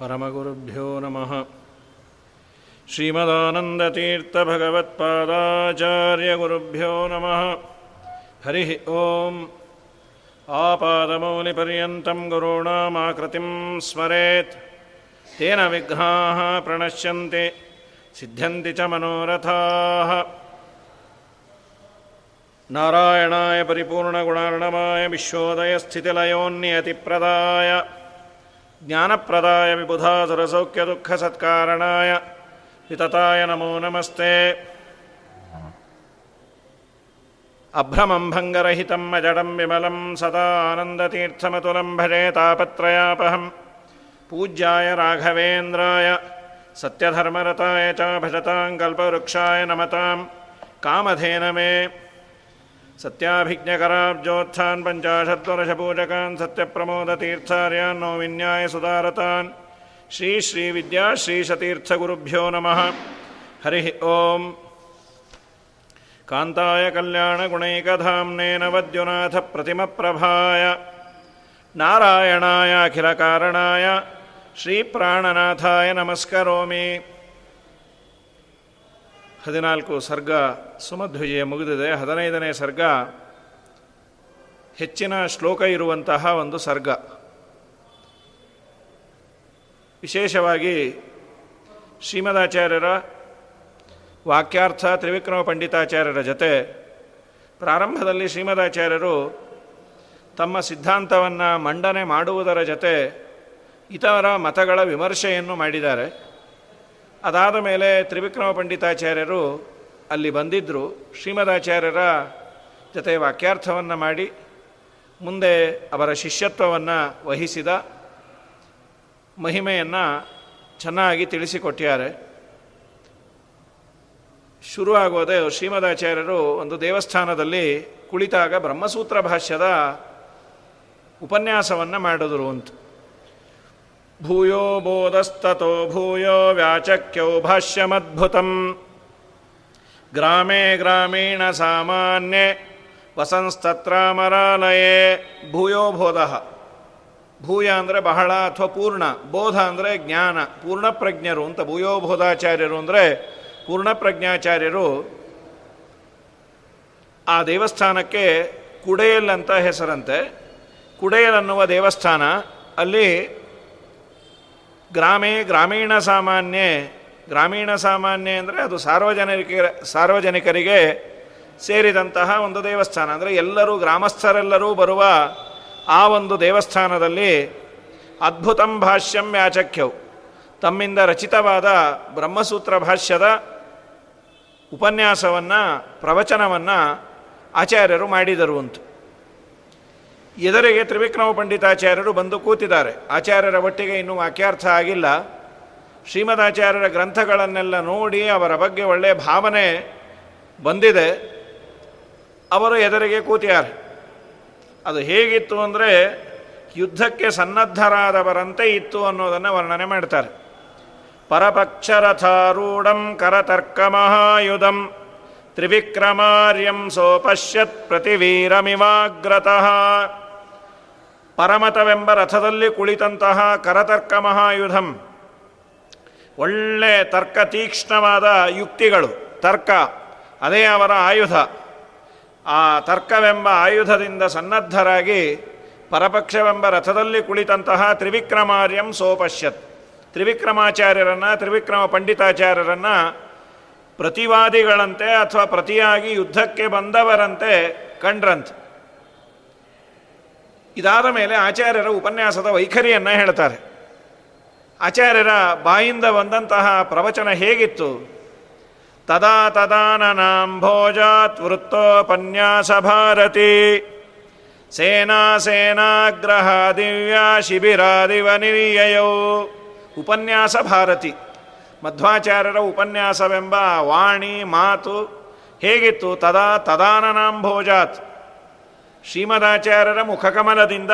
परमगुरुभ्यो नमः श्रीमदानन्दतीर्थभगवत्पादाचार्यगुरुभ्यो नमः हरिः ॐ आपादमौलिपर्यन्तं गुरूणामाकृतिं स्मरेत् तेन विघ्नाः प्रणश्यन्ति सिद्ध्यन्ति च मनोरथाः नारायणाय परिपूर्णगुणार्णमाय विश्वोदयस्थितिलयोन्नियतिप्रदाय ज्ञानप्रदाय विबुधासुरसौख्यदुःखसत्कारणाय वितताय नमो नमस्ते अभ्रमं भङ्गरहितं अजडं विमलं सदा आनन्दतीर्थमतुलं भजे तापत्रयापहं पूज्याय राघवेन्द्राय सत्यधर्मरताय च भजतां कल्पवृक्षाय नमतां कामधेनमे सत्याभिज्ञकराब्जोत्थान् पञ्चाशद्वरशपूजकान् सत्यप्रमोदतीर्थार्यान् नो विन्यायसुधारतान् श्रीश्रीविद्याश्रीशतीर्थगुरुभ्यो नमः हरिः ॐ कान्ताय कल्याणगुणैकधाम्ने नवद्युनाथप्रतिमप्रभाय नारायणाय अखिलकारणाय श्रीप्राणनाथाय नमस्करोमि ಹದಿನಾಲ್ಕು ಸರ್ಗ ಸುಮಧ್ವಜೆಯ ಮುಗಿದಿದೆ. ಹದಿನೈದನೇ ಸರ್ಗ ಹೆಚ್ಚಿನ ಶ್ಲೋಕ ಇರುವಂತಹ ಒಂದು ಸರ್ಗ. ವಿಶೇಷವಾಗಿ ಶ್ರೀಮದಾಚಾರ್ಯರ ವಾಕ್ಯಾರ್ಥ, ತ್ರಿವಿಕ್ರಮ ಪಂಡಿತಾಚಾರ್ಯರ ಜೊತೆ ಪ್ರಾರಂಭದಲ್ಲಿ ಶ್ರೀಮದಾಚಾರ್ಯರು ತಮ್ಮ ಸಿದ್ಧಾಂತವನ್ನು ಮಂಡನೆ ಮಾಡುವುದರ ಜೊತೆ ಇತರ ಮತಗಳ ವಿಮರ್ಶೆಯನ್ನು ಮಾಡಿದ್ದಾರೆ. ಅದಾದ ಮೇಲೆ ತ್ರಿವಿಕ್ರಮ ಪಂಡಿತಾಚಾರ್ಯರು ಅಲ್ಲಿ ಬಂದಿದ್ದರು ಶ್ರೀಮದಾಚಾರ್ಯರ ಜೊತೆ ವಾಕ್ಯಾರ್ಥವನ್ನು ಮಾಡಿ, ಮುಂದೆ ಅವರ ಶಿಷ್ಯತ್ವವನ್ನು ವಹಿಸಿದ ಮಹಿಮೆಯನ್ನು ಚೆನ್ನಾಗಿ ತಿಳಿಸಿಕೊಟ್ಟಿದ್ದಾರೆ. ಶುರುವಾಗೋದೆ ಶ್ರೀಮದಾಚಾರ್ಯರು ಒಂದು ದೇವಸ್ಥಾನದಲ್ಲಿ ಕುಳಿತಾಗ ಬ್ರಹ್ಮಸೂತ್ರ ಭಾಷ್ಯದ ಉಪನ್ಯಾಸವನ್ನು ಮಾಡಿದರು ಅಂತ. ಭೂಯೋ ಬೋಧಸ್ತೋ ಭೂಯೋ ವ್ಯಾಚಕ್ಯೌ ಭಾಷ್ಯಮದ್ಭುತಂ ಗ್ರಾಮೇ ಗ್ರಾಮೀಣ ಸಾಮಾನ್ಯ ವಸಂಸ್ತತ್ರಾಮರಾಲಯೇ ಭೂಯೋ ಬೋಧ ಭೂಯ ಅಂದರೆ ಬಹಳ ಅಥವಾ ಪೂರ್ಣ, ಬೋಧ ಅಂದರೆ ಜ್ಞಾನ, ಪೂರ್ಣಪ್ರಜ್ಞರು ಅಂತ ಭೂಯೋ ಬೋಧಾಚಾರ್ಯರು ಅಂದರೆ ಪೂರ್ಣಪ್ರಜ್ಞಾಚಾರ್ಯರು ಆ ದೇವಸ್ಥಾನಕ್ಕೆ ಕುಡೆಯಲ್ ಅಂತ ಹೆಸರಂತೆ. ಕುಡೆಯಲ್ ಅನ್ನುವ ದೇವಸ್ಥಾನ, ಅಲ್ಲಿ ಗ್ರಾಮೇ ಗ್ರಾಮೀಣ ಸಾಮಾನ್ಯ. ಗ್ರಾಮೀಣ ಸಾಮಾನ್ಯ ಅಂದರೆ ಅದು ಸಾರ್ವಜನಿಕ ಸಾರ್ವಜನಿಕರಿಗೆ ಸೇರಿದಂತಹ ಒಂದು ದೇವಸ್ಥಾನ. ಅಂದರೆ ಎಲ್ಲರೂ ಗ್ರಾಮಸ್ಥರೆಲ್ಲರೂ ಬರುವ ಆ ಒಂದು ದೇವಸ್ಥಾನದಲ್ಲಿ ಅದ್ಭುತಂ ಭಾಷ್ಯಂ ಯಾಚಕ್ಯವು ತಮ್ಮಿಂದ ರಚಿತವಾದ ಬ್ರಹ್ಮಸೂತ್ರ ಭಾಷ್ಯದ ಉಪನ್ಯಾಸವನ್ನು, ಪ್ರವಚನವನ್ನು ಆಚಾರ್ಯರು ಮಾಡಿದರು ಅಂತ. ಎದುರಿಗೆ ತ್ರಿವಿಕ್ರಮ ಪಂಡಿತಾಚಾರ್ಯರು ಬಂದು ಕೂತಿದ್ದಾರೆ. ಆಚಾರ್ಯರ ಒಟ್ಟಿಗೆ ಇನ್ನೂ ವಾಕ್ಯಾರ್ಥ ಆಗಿಲ್ಲ. ಶ್ರೀಮದಾಚಾರ್ಯರ ಗ್ರಂಥಗಳನ್ನೆಲ್ಲ ನೋಡಿ ಅವರ ಬಗ್ಗೆ ಒಳ್ಳೆಯ ಭಾವನೆ ಬಂದಿದೆ. ಅವರು ಎದುರಿಗೆ ಕೂತಿದ್ದಾರೆ. ಅದು ಹೇಗಿತ್ತು ಅಂದರೆ ಯುದ್ಧಕ್ಕೆ ಸನ್ನದ್ಧರಾದವರಂತೆ ಇತ್ತು ಅನ್ನೋದನ್ನು ವರ್ಣನೆ ಮಾಡ್ತಾರೆ. ಪರಪಕ್ಷರಥಾರೂಢಂ ಕರತರ್ಕ ಮಹಾಯುಧಂ ತ್ರಿವಿಕ್ರಮಾರ್ಯಂ ಸೋಪಶ್ಯತ್ ಪ್ರತಿವೀರಮಿವಾಗ್ರತಃ. ಪರಮತವೆಂಬ ರಥದಲ್ಲಿ ಕುಳಿತಂತಹ ಕರತರ್ಕ ಮಹಾಯುಧಂ. ಒಳ್ಳೆ ತರ್ಕ ತೀಕ್ಷ್ಣವಾದ ಯುಕ್ತಿಗಳು, ತರ್ಕ, ಅದೇ ಅವರ ಆಯುಧ. ಆ ತರ್ಕವೆಂಬ ಆಯುಧದಿಂದ ಸನ್ನದ್ಧರಾಗಿ ಪರಪಕ್ಷವೆಂಬ ರಥದಲ್ಲಿ ಕುಳಿತಂತಹ ತ್ರಿವಿಕ್ರಮಾರ್ಯಂ ಸೋಪಶ್ಯತ್. ತ್ರಿವಿಕ್ರಮಾಚಾರ್ಯರನ್ನು, ತ್ರಿವಿಕ್ರಮ ಪಂಡಿತಾಚಾರ್ಯರನ್ನು ಪ್ರತಿವಾದಿಗಳಂತೆ ಅಥವಾ ಪ್ರತಿಯಾಗಿ ಯುದ್ಧಕ್ಕೆ ಬಂದವರಂತೆ ಕಂಡ್ರಂತೆ. ಇದಾದ ಮೇಲೆ ಆಚಾರ್ಯರ ಉಪನ್ಯಾಸದ ವೈಖರಿಯನ್ನು ಹೇಳ್ತಾರೆ. ಆಚಾರ್ಯರ ಬಾಯಿಂದ ಬಂದಂತಹ ಪ್ರವಚನ ಹೇಗಿತ್ತು? ತದಾ ತದಾನನಾಂಭೋಜಾತ್ ವೃತ್ತೋಪನ್ಯಾಸ ಭಾರತಿ. ಸೇನಾ ಸೇನಾಗ್ರಹ ದಿವ್ಯ ಶಿಬಿರಾದಿವ ನಿರ್ಯಯೋ ಉಪನ್ಯಾಸ ಭಾರತಿ. ಮಧ್ವಾಚಾರ್ಯರ ಉಪನ್ಯಾಸವೆಂಬ ವಾಣಿ ಮಾತು ಹೇಗಿತ್ತು? ತದಾ ತದಾನನಾಂಭೋಜಾತ್ ಶ್ರೀಮದಾಚಾರ್ಯರ ಮುಖಕಮಲದಿಂದ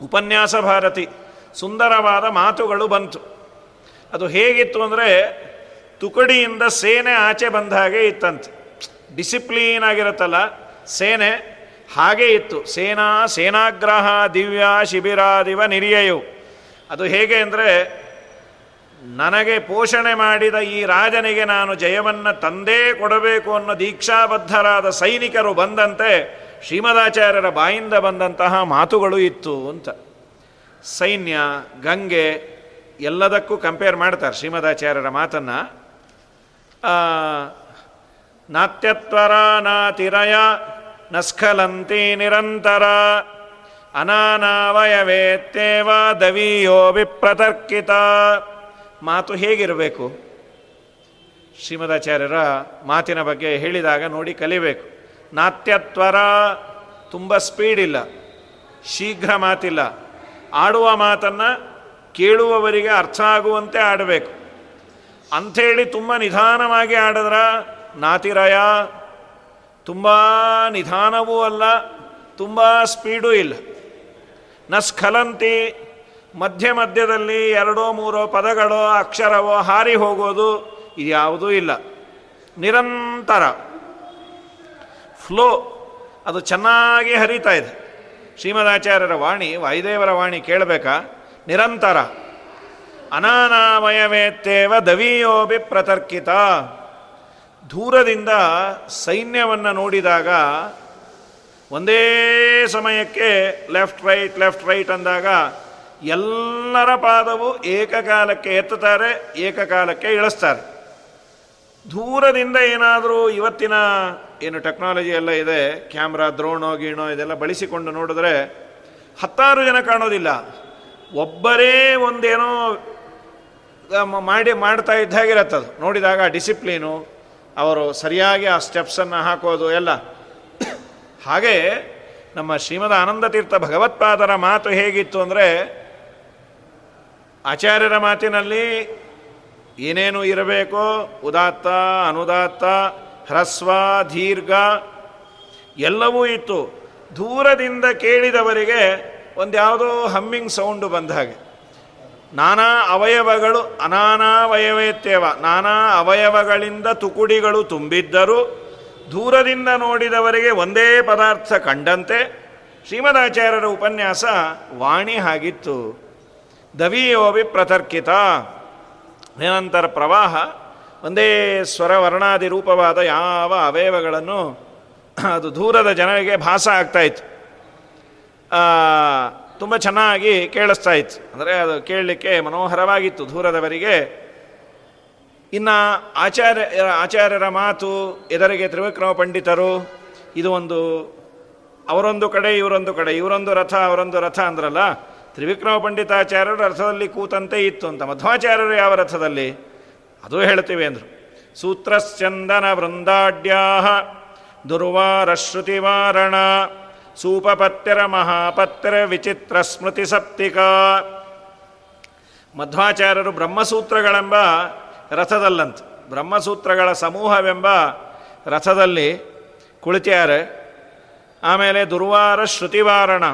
ಉಪನ್ಯಾಸ ಭಾರತಿ. ಸುಂದರವಾದ ಮಾತುಗಳು ಬಂತು. ಅದು ಹೇಗಿತ್ತು ಅಂದರೆ ತುಕಡಿಯಿಂದ ಸೇನೆ ಆಚೆ ಬಂದ ಹಾಗೆ ಇತ್ತಂತೆ. ಡಿಸಿಪ್ಲೀನ್ ಆಗಿರುತ್ತಲ್ಲ, ಸೇನೆ ಹಾಗೆ ಇತ್ತು. ಸೇನಾ ಸೇನಾಗ್ರಹ ದಿವ್ಯ ಶಿಬಿರಾದಿವ ನಿರಿಯಯು. ಅದು ಹೇಗೆ ಅಂದರೆ ನನಗೆ ಪೋಷಣೆ ಮಾಡಿದ ಈ ರಾಜನಿಗೆ ನಾನು ಜಯವನ್ನು ತಂದೇ ಕೊಡಬೇಕು ಅನ್ನೋ ದೀಕ್ಷಾಬದ್ಧರಾದ ಸೈನಿಕರು ಬಂದಂತೆ ಶ್ರೀಮದಾಚಾರ್ಯರ ಬಾಯಿಂದ ಬಂದಂತಹ ಮಾತುಗಳು ಇತ್ತು ಅಂತ. ಸೈನ್ಯ, ಗಂಗೆ ಎಲ್ಲದಕ್ಕೂ ಕಂಪೇರ್ ಮಾಡ್ತಾರೆ ಶ್ರೀಮದಾಚಾರ್ಯರ ಮಾತನ್ನು. ನಾತ್ಯತ್ವರ ನಾತಿರಯ ನಸ್ಖಲಂತಿ ನಿರಂತರ ಅನಾನಾವಯವೇತ್ತೇವ ದವೀಯೋ ವಿಪ್ರತರ್ಕಿತ. ಮಾತು ಹೇಗಿರಬೇಕು? ಶ್ರೀಮದಾಚಾರ್ಯರ ಮಾತಿನ ಬಗ್ಗೆ ಹೇಳಿದಾಗ ನೋಡಿ ಕಲಿಬೇಕು. ನಾತ್ಯತ್ವರ ತುಂಬ ಸ್ಪೀಡ್ ಇಲ್ಲ. ಶೀಘ್ರ ಮಾತಿಲ್ಲ. ಆಡುವ ಮಾತನ್ನು ಕೇಳುವವರಿಗೆ ಅರ್ಥ ಆಗುವಂತೆ ಆಡಬೇಕು. ಅಂಥೇಳಿ ತುಂಬ ನಿಧಾನವಾಗಿ ಆಡಿದ್ರ ನಾತಿರಯ ತುಂಬ ನಿಧಾನವೂ ಅಲ್ಲ, ತುಂಬ ಸ್ಪೀಡೂ ಇಲ್ಲ. ನ ಸ್ಖಲಂತಿ ಮಧ್ಯ ಮಧ್ಯದಲ್ಲಿ ಎರಡೋ ಮೂರೋ ಪದಗಳೋ ಅಕ್ಷರವೋ ಹಾರಿ ಹೋಗೋದು ಇದ್ಯಾವುದೂ ಇಲ್ಲ. ನಿರಂತರ ಫ್ಲೋ, ಅದು ಚೆನ್ನಾಗಿ ಹರಿತಾ ಇದೆ. ಶ್ರೀಮದಾಚಾರ್ಯರ ವಾಣಿ, ವಾಯುದೇವರ ವಾಣಿ ಕೇಳಬೇಕಾ? ನಿರಂತರ. ಅನಾನಾಮಯವೇತ್ತೇವ ದವೀಯೋಬಿ ಪ್ರತರ್ಕಿತ. ದೂರದಿಂದ ಸೈನ್ಯವನ್ನು ನೋಡಿದಾಗ ಒಂದೇ ಸಮಯಕ್ಕೆ ಲೆಫ್ಟ್ ರೈಟ್ ಲೆಫ್ಟ್ ರೈಟ್ ಅಂದಾಗ ಎಲ್ಲರ ಪಾದವು ಏಕಕಾಲಕ್ಕೆ ಎತ್ತುತ್ತಾರೆ, ಏಕಕಾಲಕ್ಕೆ ಇಳಿಸ್ತಾರೆ. ದೂರದಿಂದ ಏನಾದರೂ ಇವತ್ತಿನ ಏನು ಟೆಕ್ನಾಲಜಿ ಎಲ್ಲ ಇದೆ ಕ್ಯಾಮ್ರಾ ದ್ರೋಣೋ ಗೀಣೋ, ಇದೆಲ್ಲ ಬಳಸಿಕೊಂಡು ನೋಡಿದ್ರೆ ಹತ್ತಾರು ಜನ ಕಾಣೋದಿಲ್ಲ. ಒಬ್ಬರೇ ಒಂದೇನೋ ಮಾಡಿ, ಮಾಡ್ತಾ ಇದ್ದಾಗಿರತ್ತದು ನೋಡಿದಾಗ ಡಿಸಿಪ್ಲೀನು ಅವರು ಸರಿಯಾಗಿ ಆ ಸ್ಟೆಪ್ಸನ್ನು ಹಾಕೋದು ಎಲ್ಲ. ಹಾಗೆ ನಮ್ಮ ಶ್ರೀಮದ ಆನಂದ ತೀರ್ಥ ಭಗವತ್ಪಾದರ ಮಾತು ಹೇಗಿತ್ತು ಅಂದರೆ ಆಚಾರ್ಯರ ಮಾತಿನಲ್ಲಿ ಏನೇನು ಇರಬೇಕೋ ಉದಾತ್ತ, ಅನುದಾತ್ತ, ಹ್ರಸ್ವ, ದೀರ್ಘ, ಎಲ್ಲವೂ ಇತ್ತು. ದೂರದಿಂದ ಕೇಳಿದವರಿಗೆ ಒಂದು ಯಾವುದೋ ಹಮ್ಮಿಂಗ್ ಸೌಂಡು ಬಂದ ಹಾಗೆ. ನಾನಾ ಅವಯವಗಳು ಅನಾನಾವಯವೇತ್ಯವ ನಾನಾ ಅವಯವಗಳಿಂದ ತುಕುಡಿಗಳು ತುಂಬಿದ್ದರೂ ದೂರದಿಂದ ನೋಡಿದವರಿಗೆ ಒಂದೇ ಪದಾರ್ಥ ಕಂಡಂತೆ. ಶ್ರೀಮದಾಚಾರ್ಯರ ಉಪನ್ಯಾಸ ವಾಣಿ ಹಾಗಿತ್ತು. ದವಿಯೋವಿ ಪ್ರತರ್ಕಿತ. ನಿರಂತರ ಪ್ರವಾಹ, ಒಂದೇ ಸ್ವರ ವರ್ಣಾದಿ ರೂಪವಾದ ಯಾವ ಅವಯವಗಳನ್ನು ಅದು ದೂರದ ಜನರಿಗೆ ಭಾಸ ಆಗ್ತಾಯಿತ್ತು ತುಂಬ ಚೆನ್ನಾಗಿ ಕೇಳಿಸ್ತಾ ಇತ್ತು. ಅಂದರೆ ಅದು ಕೇಳಲಿಕ್ಕೆ ಮನೋಹರವಾಗಿತ್ತು ದೂರದವರಿಗೆ. ಇನ್ನು ಆಚಾರ್ಯ, ಆಚಾರ್ಯರ ಮಾತು, ಎದರಿಗೆ ತ್ರಿವಿಕ್ರಮ ಪಂಡಿತರು, ಇದು ಒಂದು ಅವರೊಂದು ಕಡೆ, ಇವರೊಂದು ಕಡೆ, ಇವರೊಂದು ರಥ, ಅವರೊಂದು ರಥ ಅಂದ್ರಲ್ಲ ತ್ರಿವಿಕ್ರಮ ಪಂಡಿತಾಚಾರ್ಯರು ರಥದಲ್ಲಿ ಕೂತಂತೆ ಇತ್ತು ಅಂತ ಮಧ್ವಾಚಾರ್ಯರು ಯಾವ ರಥದಲ್ಲಿ? ಅದು ಹೇಳ್ತೀವಿ ಅಂದರು. ಸೂತ್ರಶ್ಚಂದನ ವೃಂದಾಡ್ಯಾ ದುರ್ವಾರಶ್ರುತಿವಾರಣ ಸೂಪಪತ್ಯರ ಮಹಾಪತ್ಯರ ವಿಚಿತ್ರ ಸ್ಮೃತಿ ಸಪ್ತಿಕ. ಮಧ್ವಾಚಾರ್ಯರು ಬ್ರಹ್ಮಸೂತ್ರಗಳೆಂಬ ರಥದಲ್ಲಂತ. ಬ್ರಹ್ಮಸೂತ್ರಗಳ ಸಮೂಹವೆಂಬ ರಥದಲ್ಲಿ ಕುಳಿತಾರೆ ಆಮೇಲೆ ದುರ್ವಾರ ಶ್ರುತಿವಾರಣ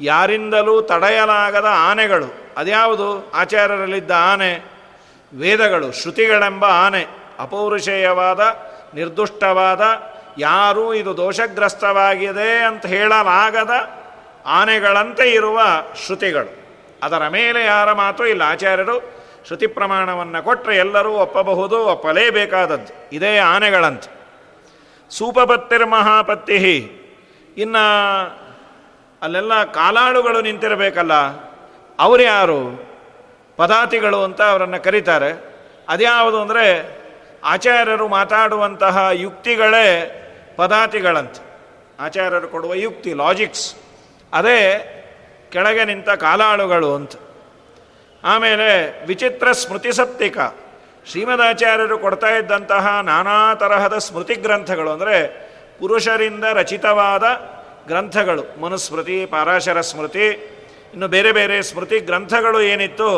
ಯಾರಿಂದಲೂ ತಡೆಯಲಾಗದ ಆನೆಗಳು. ಅದ್ಯಾವುದು? ಆಚಾರ್ಯರಲ್ಲಿದ್ದ ಆನೆ, ವೇದಗಳು, ಶ್ರುತಿಗಳೆಂಬ ಆನೆ, ಅಪೌರುಷೇಯವಾದ, ನಿರ್ದುಷ್ಟವಾದ, ಯಾರೂ ಇದು ದೋಷಗ್ರಸ್ತವಾಗಿದೆ ಅಂತ ಹೇಳಲಾಗದ ಆನೆಗಳಂತೆ ಇರುವ ಶ್ರುತಿಗಳು. ಅದರ ಮೇಲೆ ಯಾರ ಮಾತು ಇಲ್ಲ. ಆಚಾರ್ಯರು ಶ್ರುತಿ ಪ್ರಮಾಣವನ್ನು ಕೊಟ್ಟರೆ ಎಲ್ಲರೂ ಒಪ್ಪಬಹುದು, ಒಪ್ಪಲೇಬೇಕಾದದ್ದು. ಇದೇ ಆನೆಗಳಂತೆ. ಸೂಪಪತ್ತಿರ್ ಮಹಾಪತ್ತಿ ಇನ್ನು ಅಲ್ಲೆಲ್ಲ ಕಾಲಾಳುಗಳು ನಿಂತಿರಬೇಕಲ್ಲ? ಅವರು ಯಾರು? ಪದಾತಿಗಳು ಅಂತ ಅವರನ್ನು ಕರೀತಾರೆ. ಅದ್ಯಾವುದು ಅಂದರೆ ಆಚಾರ್ಯರು ಮಾತಾಡುವಂತಹ ಯುಕ್ತಿಗಳೇ ಪದಾತಿಗಳಂತ. ಆಚಾರ್ಯರು ಕೊಡುವ ಯುಕ್ತಿ ಲಾಜಿಕ್ಸ್ ಅದೇ ಕೆಳಗೆ ನಿಂತ ಕಾಲಾಳುಗಳು ಅಂತ. ಆಮೇಲೆ ವಿಚಿತ್ರ ಸ್ಮೃತಿ ಸಪ್ತಿಕ. ಶ್ರೀಮದಾಚಾರ್ಯರು ಕೊಡ್ತಾ ಇದ್ದಂತಹ ನಾನಾ ತರಹದ ಸ್ಮೃತಿ ಗ್ರಂಥಗಳು ಅಂದರೆ ಪುರುಷರಿಂದ ರಚಿತವಾದ ಗ್ರಂಥಗಳು, ಮನುಸ್ಮೃತಿ, ಪಾರಾಶರ ಸ್ಮೃತಿ, ಇನ್ನು ಬೇರೆ ಬೇರೆ ಸ್ಮೃತಿ ಗ್ರಂಥಗಳು ಏನಿತ್ತು,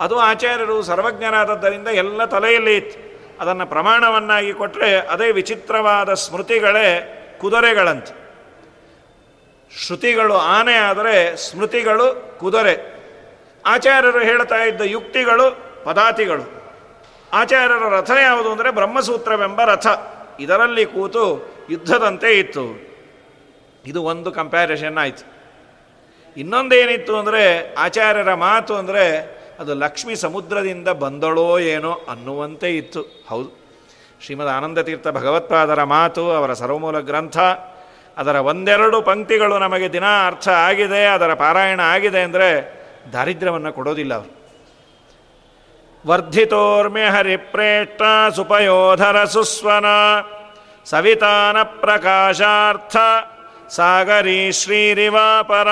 ಅದು ಆಚಾರ್ಯರು ಸರ್ವಜ್ಞರಾದದ್ದರಿಂದ ಎಲ್ಲ ತಲೆಯಲ್ಲಿ ಇತ್ತು. ಅದನ್ನು ಪ್ರಮಾಣವನ್ನಾಗಿ ಕೊಟ್ಟರೆ ಅದೇ ವಿಚಿತ್ರವಾದ ಸ್ಮೃತಿಗಳೇ ಕುದುರೆಗಳಂತೆ. ಶ್ರುತಿಗಳು ಆನೆ ಆದರೆ ಸ್ಮೃತಿಗಳು ಕುದುರೆ. ಆಚಾರ್ಯರು ಹೇಳ್ತಾ ಇದ್ದ ಯುಕ್ತಿಗಳು ಪದಾತಿಗಳು. ಆಚಾರ್ಯರ ರಥ ಯಾವುದು ಅಂದರೆ ಬ್ರಹ್ಮಸೂತ್ರವೆಂಬ ರಥ. ಇದರಲ್ಲಿ ಕೂತು ಯುದ್ಧದಂತೆ ಇತ್ತು. ಇದು ಒಂದು ಕಂಪ್ಯಾರಿಷನ್ ಆಯಿತು. ಇನ್ನೊಂದೇನಿತ್ತು ಅಂದರೆ ಆಚಾರ್ಯರ ಮಾತು ಅಂದರೆ ಅದು ಲಕ್ಷ್ಮಿ ಸಮುದ್ರದಿಂದ ಬಂದಳೋ ಏನೋ ಅನ್ನುವಂತೆ ಇತ್ತು. ಹೌದು. ಶ್ರೀಮದ್ ಆನಂದತೀರ್ಥ ಭಗವತ್ಪಾದರ ಮಾತು, ಅವರ ಸರ್ವಮೂಲ ಗ್ರಂಥ, ಅದರ ಒಂದೆರಡು ಪಂಕ್ತಿಗಳು ನಮಗೆ ದಿನ ಅರ್ಥ ಆಗಿದೆ, ಅದರ ಪಾರಾಯಣ ಆಗಿದೆ ಅಂದರೆ ದಾರಿದ್ರ್ಯವನ್ನು ಕೊಡೋದಿಲ್ಲ ಅವರು. ವರ್ಧಿತೋರ್ಮೆ ಹರಿಪ್ರೇಷ್ಟ ಸುಪಯೋಧರ ಸುಸ್ವನ, ಸವಿತಾನ ಪ್ರಕಾಶಾರ್ಥ ಸಾಗರಿ ಶ್ರೀರಿವಾಪರ.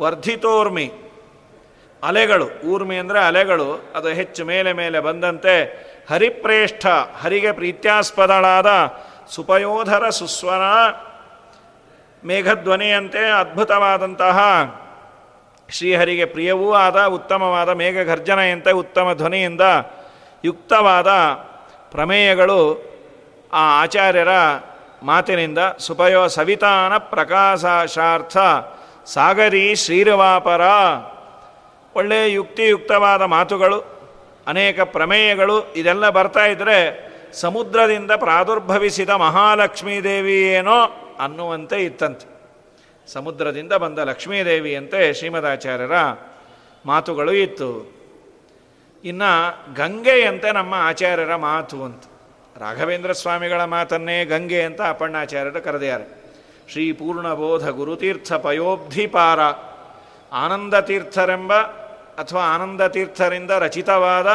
ವರ್ಧಿತೋರ್ಮಿ ಅಲೆಗಳು, ಊರ್ಮಿ ಅಂದರೆ ಅಲೆಗಳು, ಅದು ಹೆಚ್ಚು ಮೇಲೆ ಮೇಲೆ ಬಂದಂತೆ ಹರಿಪ್ರೇಷ್ಠ, ಹರಿಗೆ ಪ್ರೀತ್ಯಾಸ್ಪದಳಾದ ಸುಪಯೋಧರ ಸುಸ್ವರ ಮೇಘಧ್ವನಿಯಂತೆ ಅದ್ಭುತವಾದಂತಹ ಶ್ರೀಹರಿಗೆ ಪ್ರಿಯವೂ ಆದ ಉತ್ತಮವಾದ ಮೇಘಗರ್ಜನೆಯಂತೆ ಉತ್ತಮ ಧ್ವನಿಯಿಂದ ಯುಕ್ತವಾದ ಪ್ರಮೇಯಗಳು ಆ ಆಚಾರ್ಯರ ಮಾತಿನಿಂದ ಸುಪಯೋ ಸವಿತಾನ ಪ್ರಕಾಶಾಶಾರ್ಥ ಸಾಗರಿ ಶ್ರೀರವಾಪರ ಒಳ್ಳೆಯ ಯುಕ್ತಿಯುಕ್ತವಾದ ಮಾತುಗಳು, ಅನೇಕ ಪ್ರಮೇಯಗಳು, ಇದೆಲ್ಲ ಬರ್ತಾ ಇದ್ದರೆ ಸಮುದ್ರದಿಂದ ಪ್ರಾದುರ್ಭವಿಸಿದ ಮಹಾಲಕ್ಷ್ಮೀ ದೇವಿ ಏನೋ ಅನ್ನುವಂತೆ ಇತ್ತಂತೆ. ಸಮುದ್ರದಿಂದ ಬಂದ ಲಕ್ಷ್ಮೀದೇವಿಯಂತೆ ಶ್ರೀಮದಾಚಾರ್ಯರ ಮಾತುಗಳು ಇತ್ತು. ಇನ್ನು ಗಂಗೆಯಂತೆ ನಮ್ಮ ಆಚಾರ್ಯರ ಮಾತು ಅಂತ. ರಾಘವೇಂದ್ರ ಸ್ವಾಮಿಗಳ ಮಾತನ್ನೇ ಗಂಗೆ ಅಂತ ಅಪ್ಪಣ್ಣಾಚಾರ್ಯರು ಕರೆದಿದ್ದಾರೆ. ಶ್ರೀ ಪೂರ್ಣಬೋಧ ಗುರುತೀರ್ಥ ಪಯೋಬ್ಧಿಪಾರ, ಆನಂದ ತೀರ್ಥರೆಂಬ ಅಥವಾ ಆನಂದ ತೀರ್ಥರಿಂದ ರಚಿತವಾದ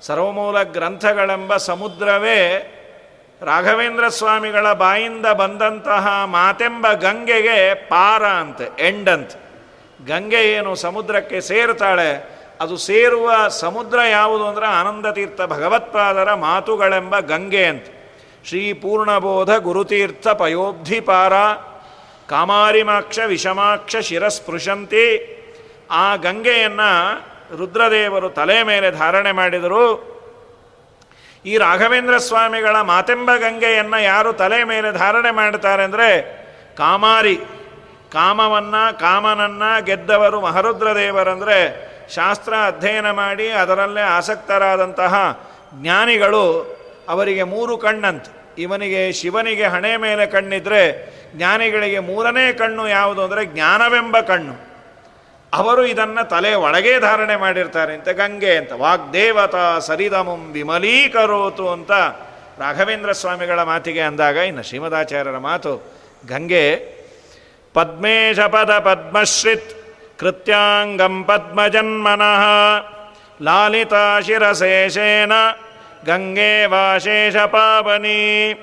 ಸರ್ವಮೂಲ ಗ್ರಂಥಗಳೆಂಬ ಸಮುದ್ರವೇ ರಾಘವೇಂದ್ರ ಸ್ವಾಮಿಗಳ ಬಾಯಿಂದ ಬಂದಂತಹ ಮಾತೆಂಬ ಗಂಗೆಗೆ ಪಾರ ಅಂತೆ ಎಂಡಂತೆ ಗಂಗೆ ಏನು ಸಮುದ್ರಕ್ಕೆ ಸೇರ್ತಾಳೆ ಅದು ಸೇರುವ ಸಮುದ್ರ ಯಾವುದು ಅಂದರೆ ಆನಂದತೀರ್ಥ ಭಗವತ್ಪಾದರ ಮಾತುಗಳೆಂಬ ಗಂಗೆ ಅಂತ. ಶ್ರೀ ಪೂರ್ಣಬೋಧ ಗುರುತೀರ್ಥ ಪಯೋಬ್ಧಿಪಾರ ಕಾಮಾರಿಮಾಕ್ಷ ವಿಷಮಾಕ್ಷ ಶಿರಸ್ಪೃಶಂತಿ. ಆ ಗಂಗೆಯನ್ನು ರುದ್ರದೇವರು ತಲೆ ಮೇಲೆ ಧಾರಣೆ ಮಾಡಿದರು. ಈ ರಾಘವೇಂದ್ರ ಸ್ವಾಮಿಗಳ ಮಾತೆಂಬ ಗಂಗೆಯನ್ನು ಯಾರು ತಲೆ ಮೇಲೆ ಧಾರಣೆ ಮಾಡ್ತಾರೆ ಅಂದರೆ ಕಾಮಾರಿ. ಕಾಮವನ್ನು ಕಾಮನನ್ನು ಗೆದ್ದವರು ಮಹರುದ್ರದೇವರಂದರೆ ಶಾಸ್ತ್ರ ಅಧ್ಯಯನ ಮಾಡಿ ಅದರಲ್ಲೇ ಆಸಕ್ತರಾದಂತಹ ಜ್ಞಾನಿಗಳು ಅವರಿಗೆ ಮೂರು ಕಣ್ಣಂತೆ. ಇವನಿಗೆ ಶಿವನಿಗೆ ಹಣೆ ಮೇಲೆ ಕಣ್ಣಿದ್ರೆ ಜ್ಞಾನಿಗಳಿಗೆ ಮೂರನೇ ಕಣ್ಣು ಯಾವುದು ಅಂದರೆ ಜ್ಞಾನವೆಂಬ ಕಣ್ಣು. ಅವರು ಇದನ್ನು ತಲೆ ಒಳಗೆ ಧಾರಣೆ ಮಾಡಿರ್ತಾರೆ. ಅಂತ ಗಂಗೆ ಅಂತ, ವಾಗ್ದೇವತಾ ಸರಿದಮಂ ವಿಮಲೀಕರೋತು ಅಂತ ರಾಘವೇಂದ್ರ ಸ್ವಾಮಿಗಳ ಮಾತಿಗೆ ಅಂದಾಗ ಇನ್ನು ಶ್ರೀಮದಾಚಾರ್ಯರ ಮಾತು, ಗಂಗೆ ಪದ್ಮೇಶ ಪದ ಪದ್ಮಶ್ರಿತ್ ಕೃತ್ಯಾಂಗಂ ಪದ್ಮಜನ್ಮನಃ. ಲಾಲಿತಾ ಶಿರಶೇಷೇನ ಗಂಗೆ ವಾಶೇಷ ಪಾವನಿ.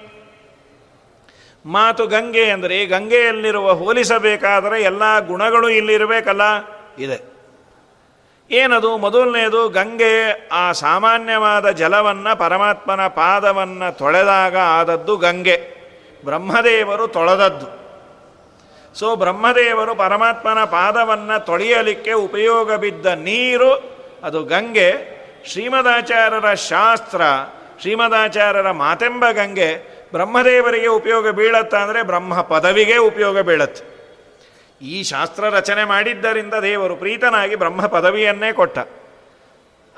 ಮಾತು ಗಂಗೆ ಅಂದರೆ ಗಂಗೆಯಲ್ಲಿರುವ ಹೋಲಿಸಬೇಕಾದರೆ ಎಲ್ಲ ಗುಣಗಳು ಇಲ್ಲಿರಬೇಕಲ್ಲ? ಇದೆ. ಏನದು? ಮೊದಲನೇದು, ಗಂಗೆ ಆ ಸಾಮಾನ್ಯವಾದ ಜಲವನ್ನು, ಪರಮಾತ್ಮನ ಪಾದವನ್ನು ತೊಳೆದಾಗ ಆದದ್ದು ಗಂಗೆ. ಬ್ರಹ್ಮದೇವರು ತೊಳೆದದ್ದು. ಸೊ ಬ್ರಹ್ಮದೇವರು ಪರಮಾತ್ಮನ ಪಾದವನ್ನು ತೊಳೆಯಲಿಕ್ಕೆ ಉಪಯೋಗ ಬಿದ್ದ ನೀರು, ಅದು ಗಂಗೆ. ಶ್ರೀಮದಾಚಾರ್ಯರ ಶಾಸ್ತ್ರ, ಶ್ರೀಮದಾಚಾರ್ಯರ ಮಾತೆಂಬ ಗಂಗೆ ಬ್ರಹ್ಮದೇವರಿಗೆ ಉಪಯೋಗ ಬೀಳತ್ತ ಅಂದರೆ ಬ್ರಹ್ಮ ಪದವಿಗೆ ಉಪಯೋಗ ಬೀಳತ್ತೆ. ಈ ಶಾಸ್ತ್ರ ರಚನೆ ಮಾಡಿದ್ದರಿಂದ ದೇವರು ಪ್ರೀತನಾಗಿ ಬ್ರಹ್ಮ ಪದವಿಯನ್ನೇ ಕೊಟ್ಟ.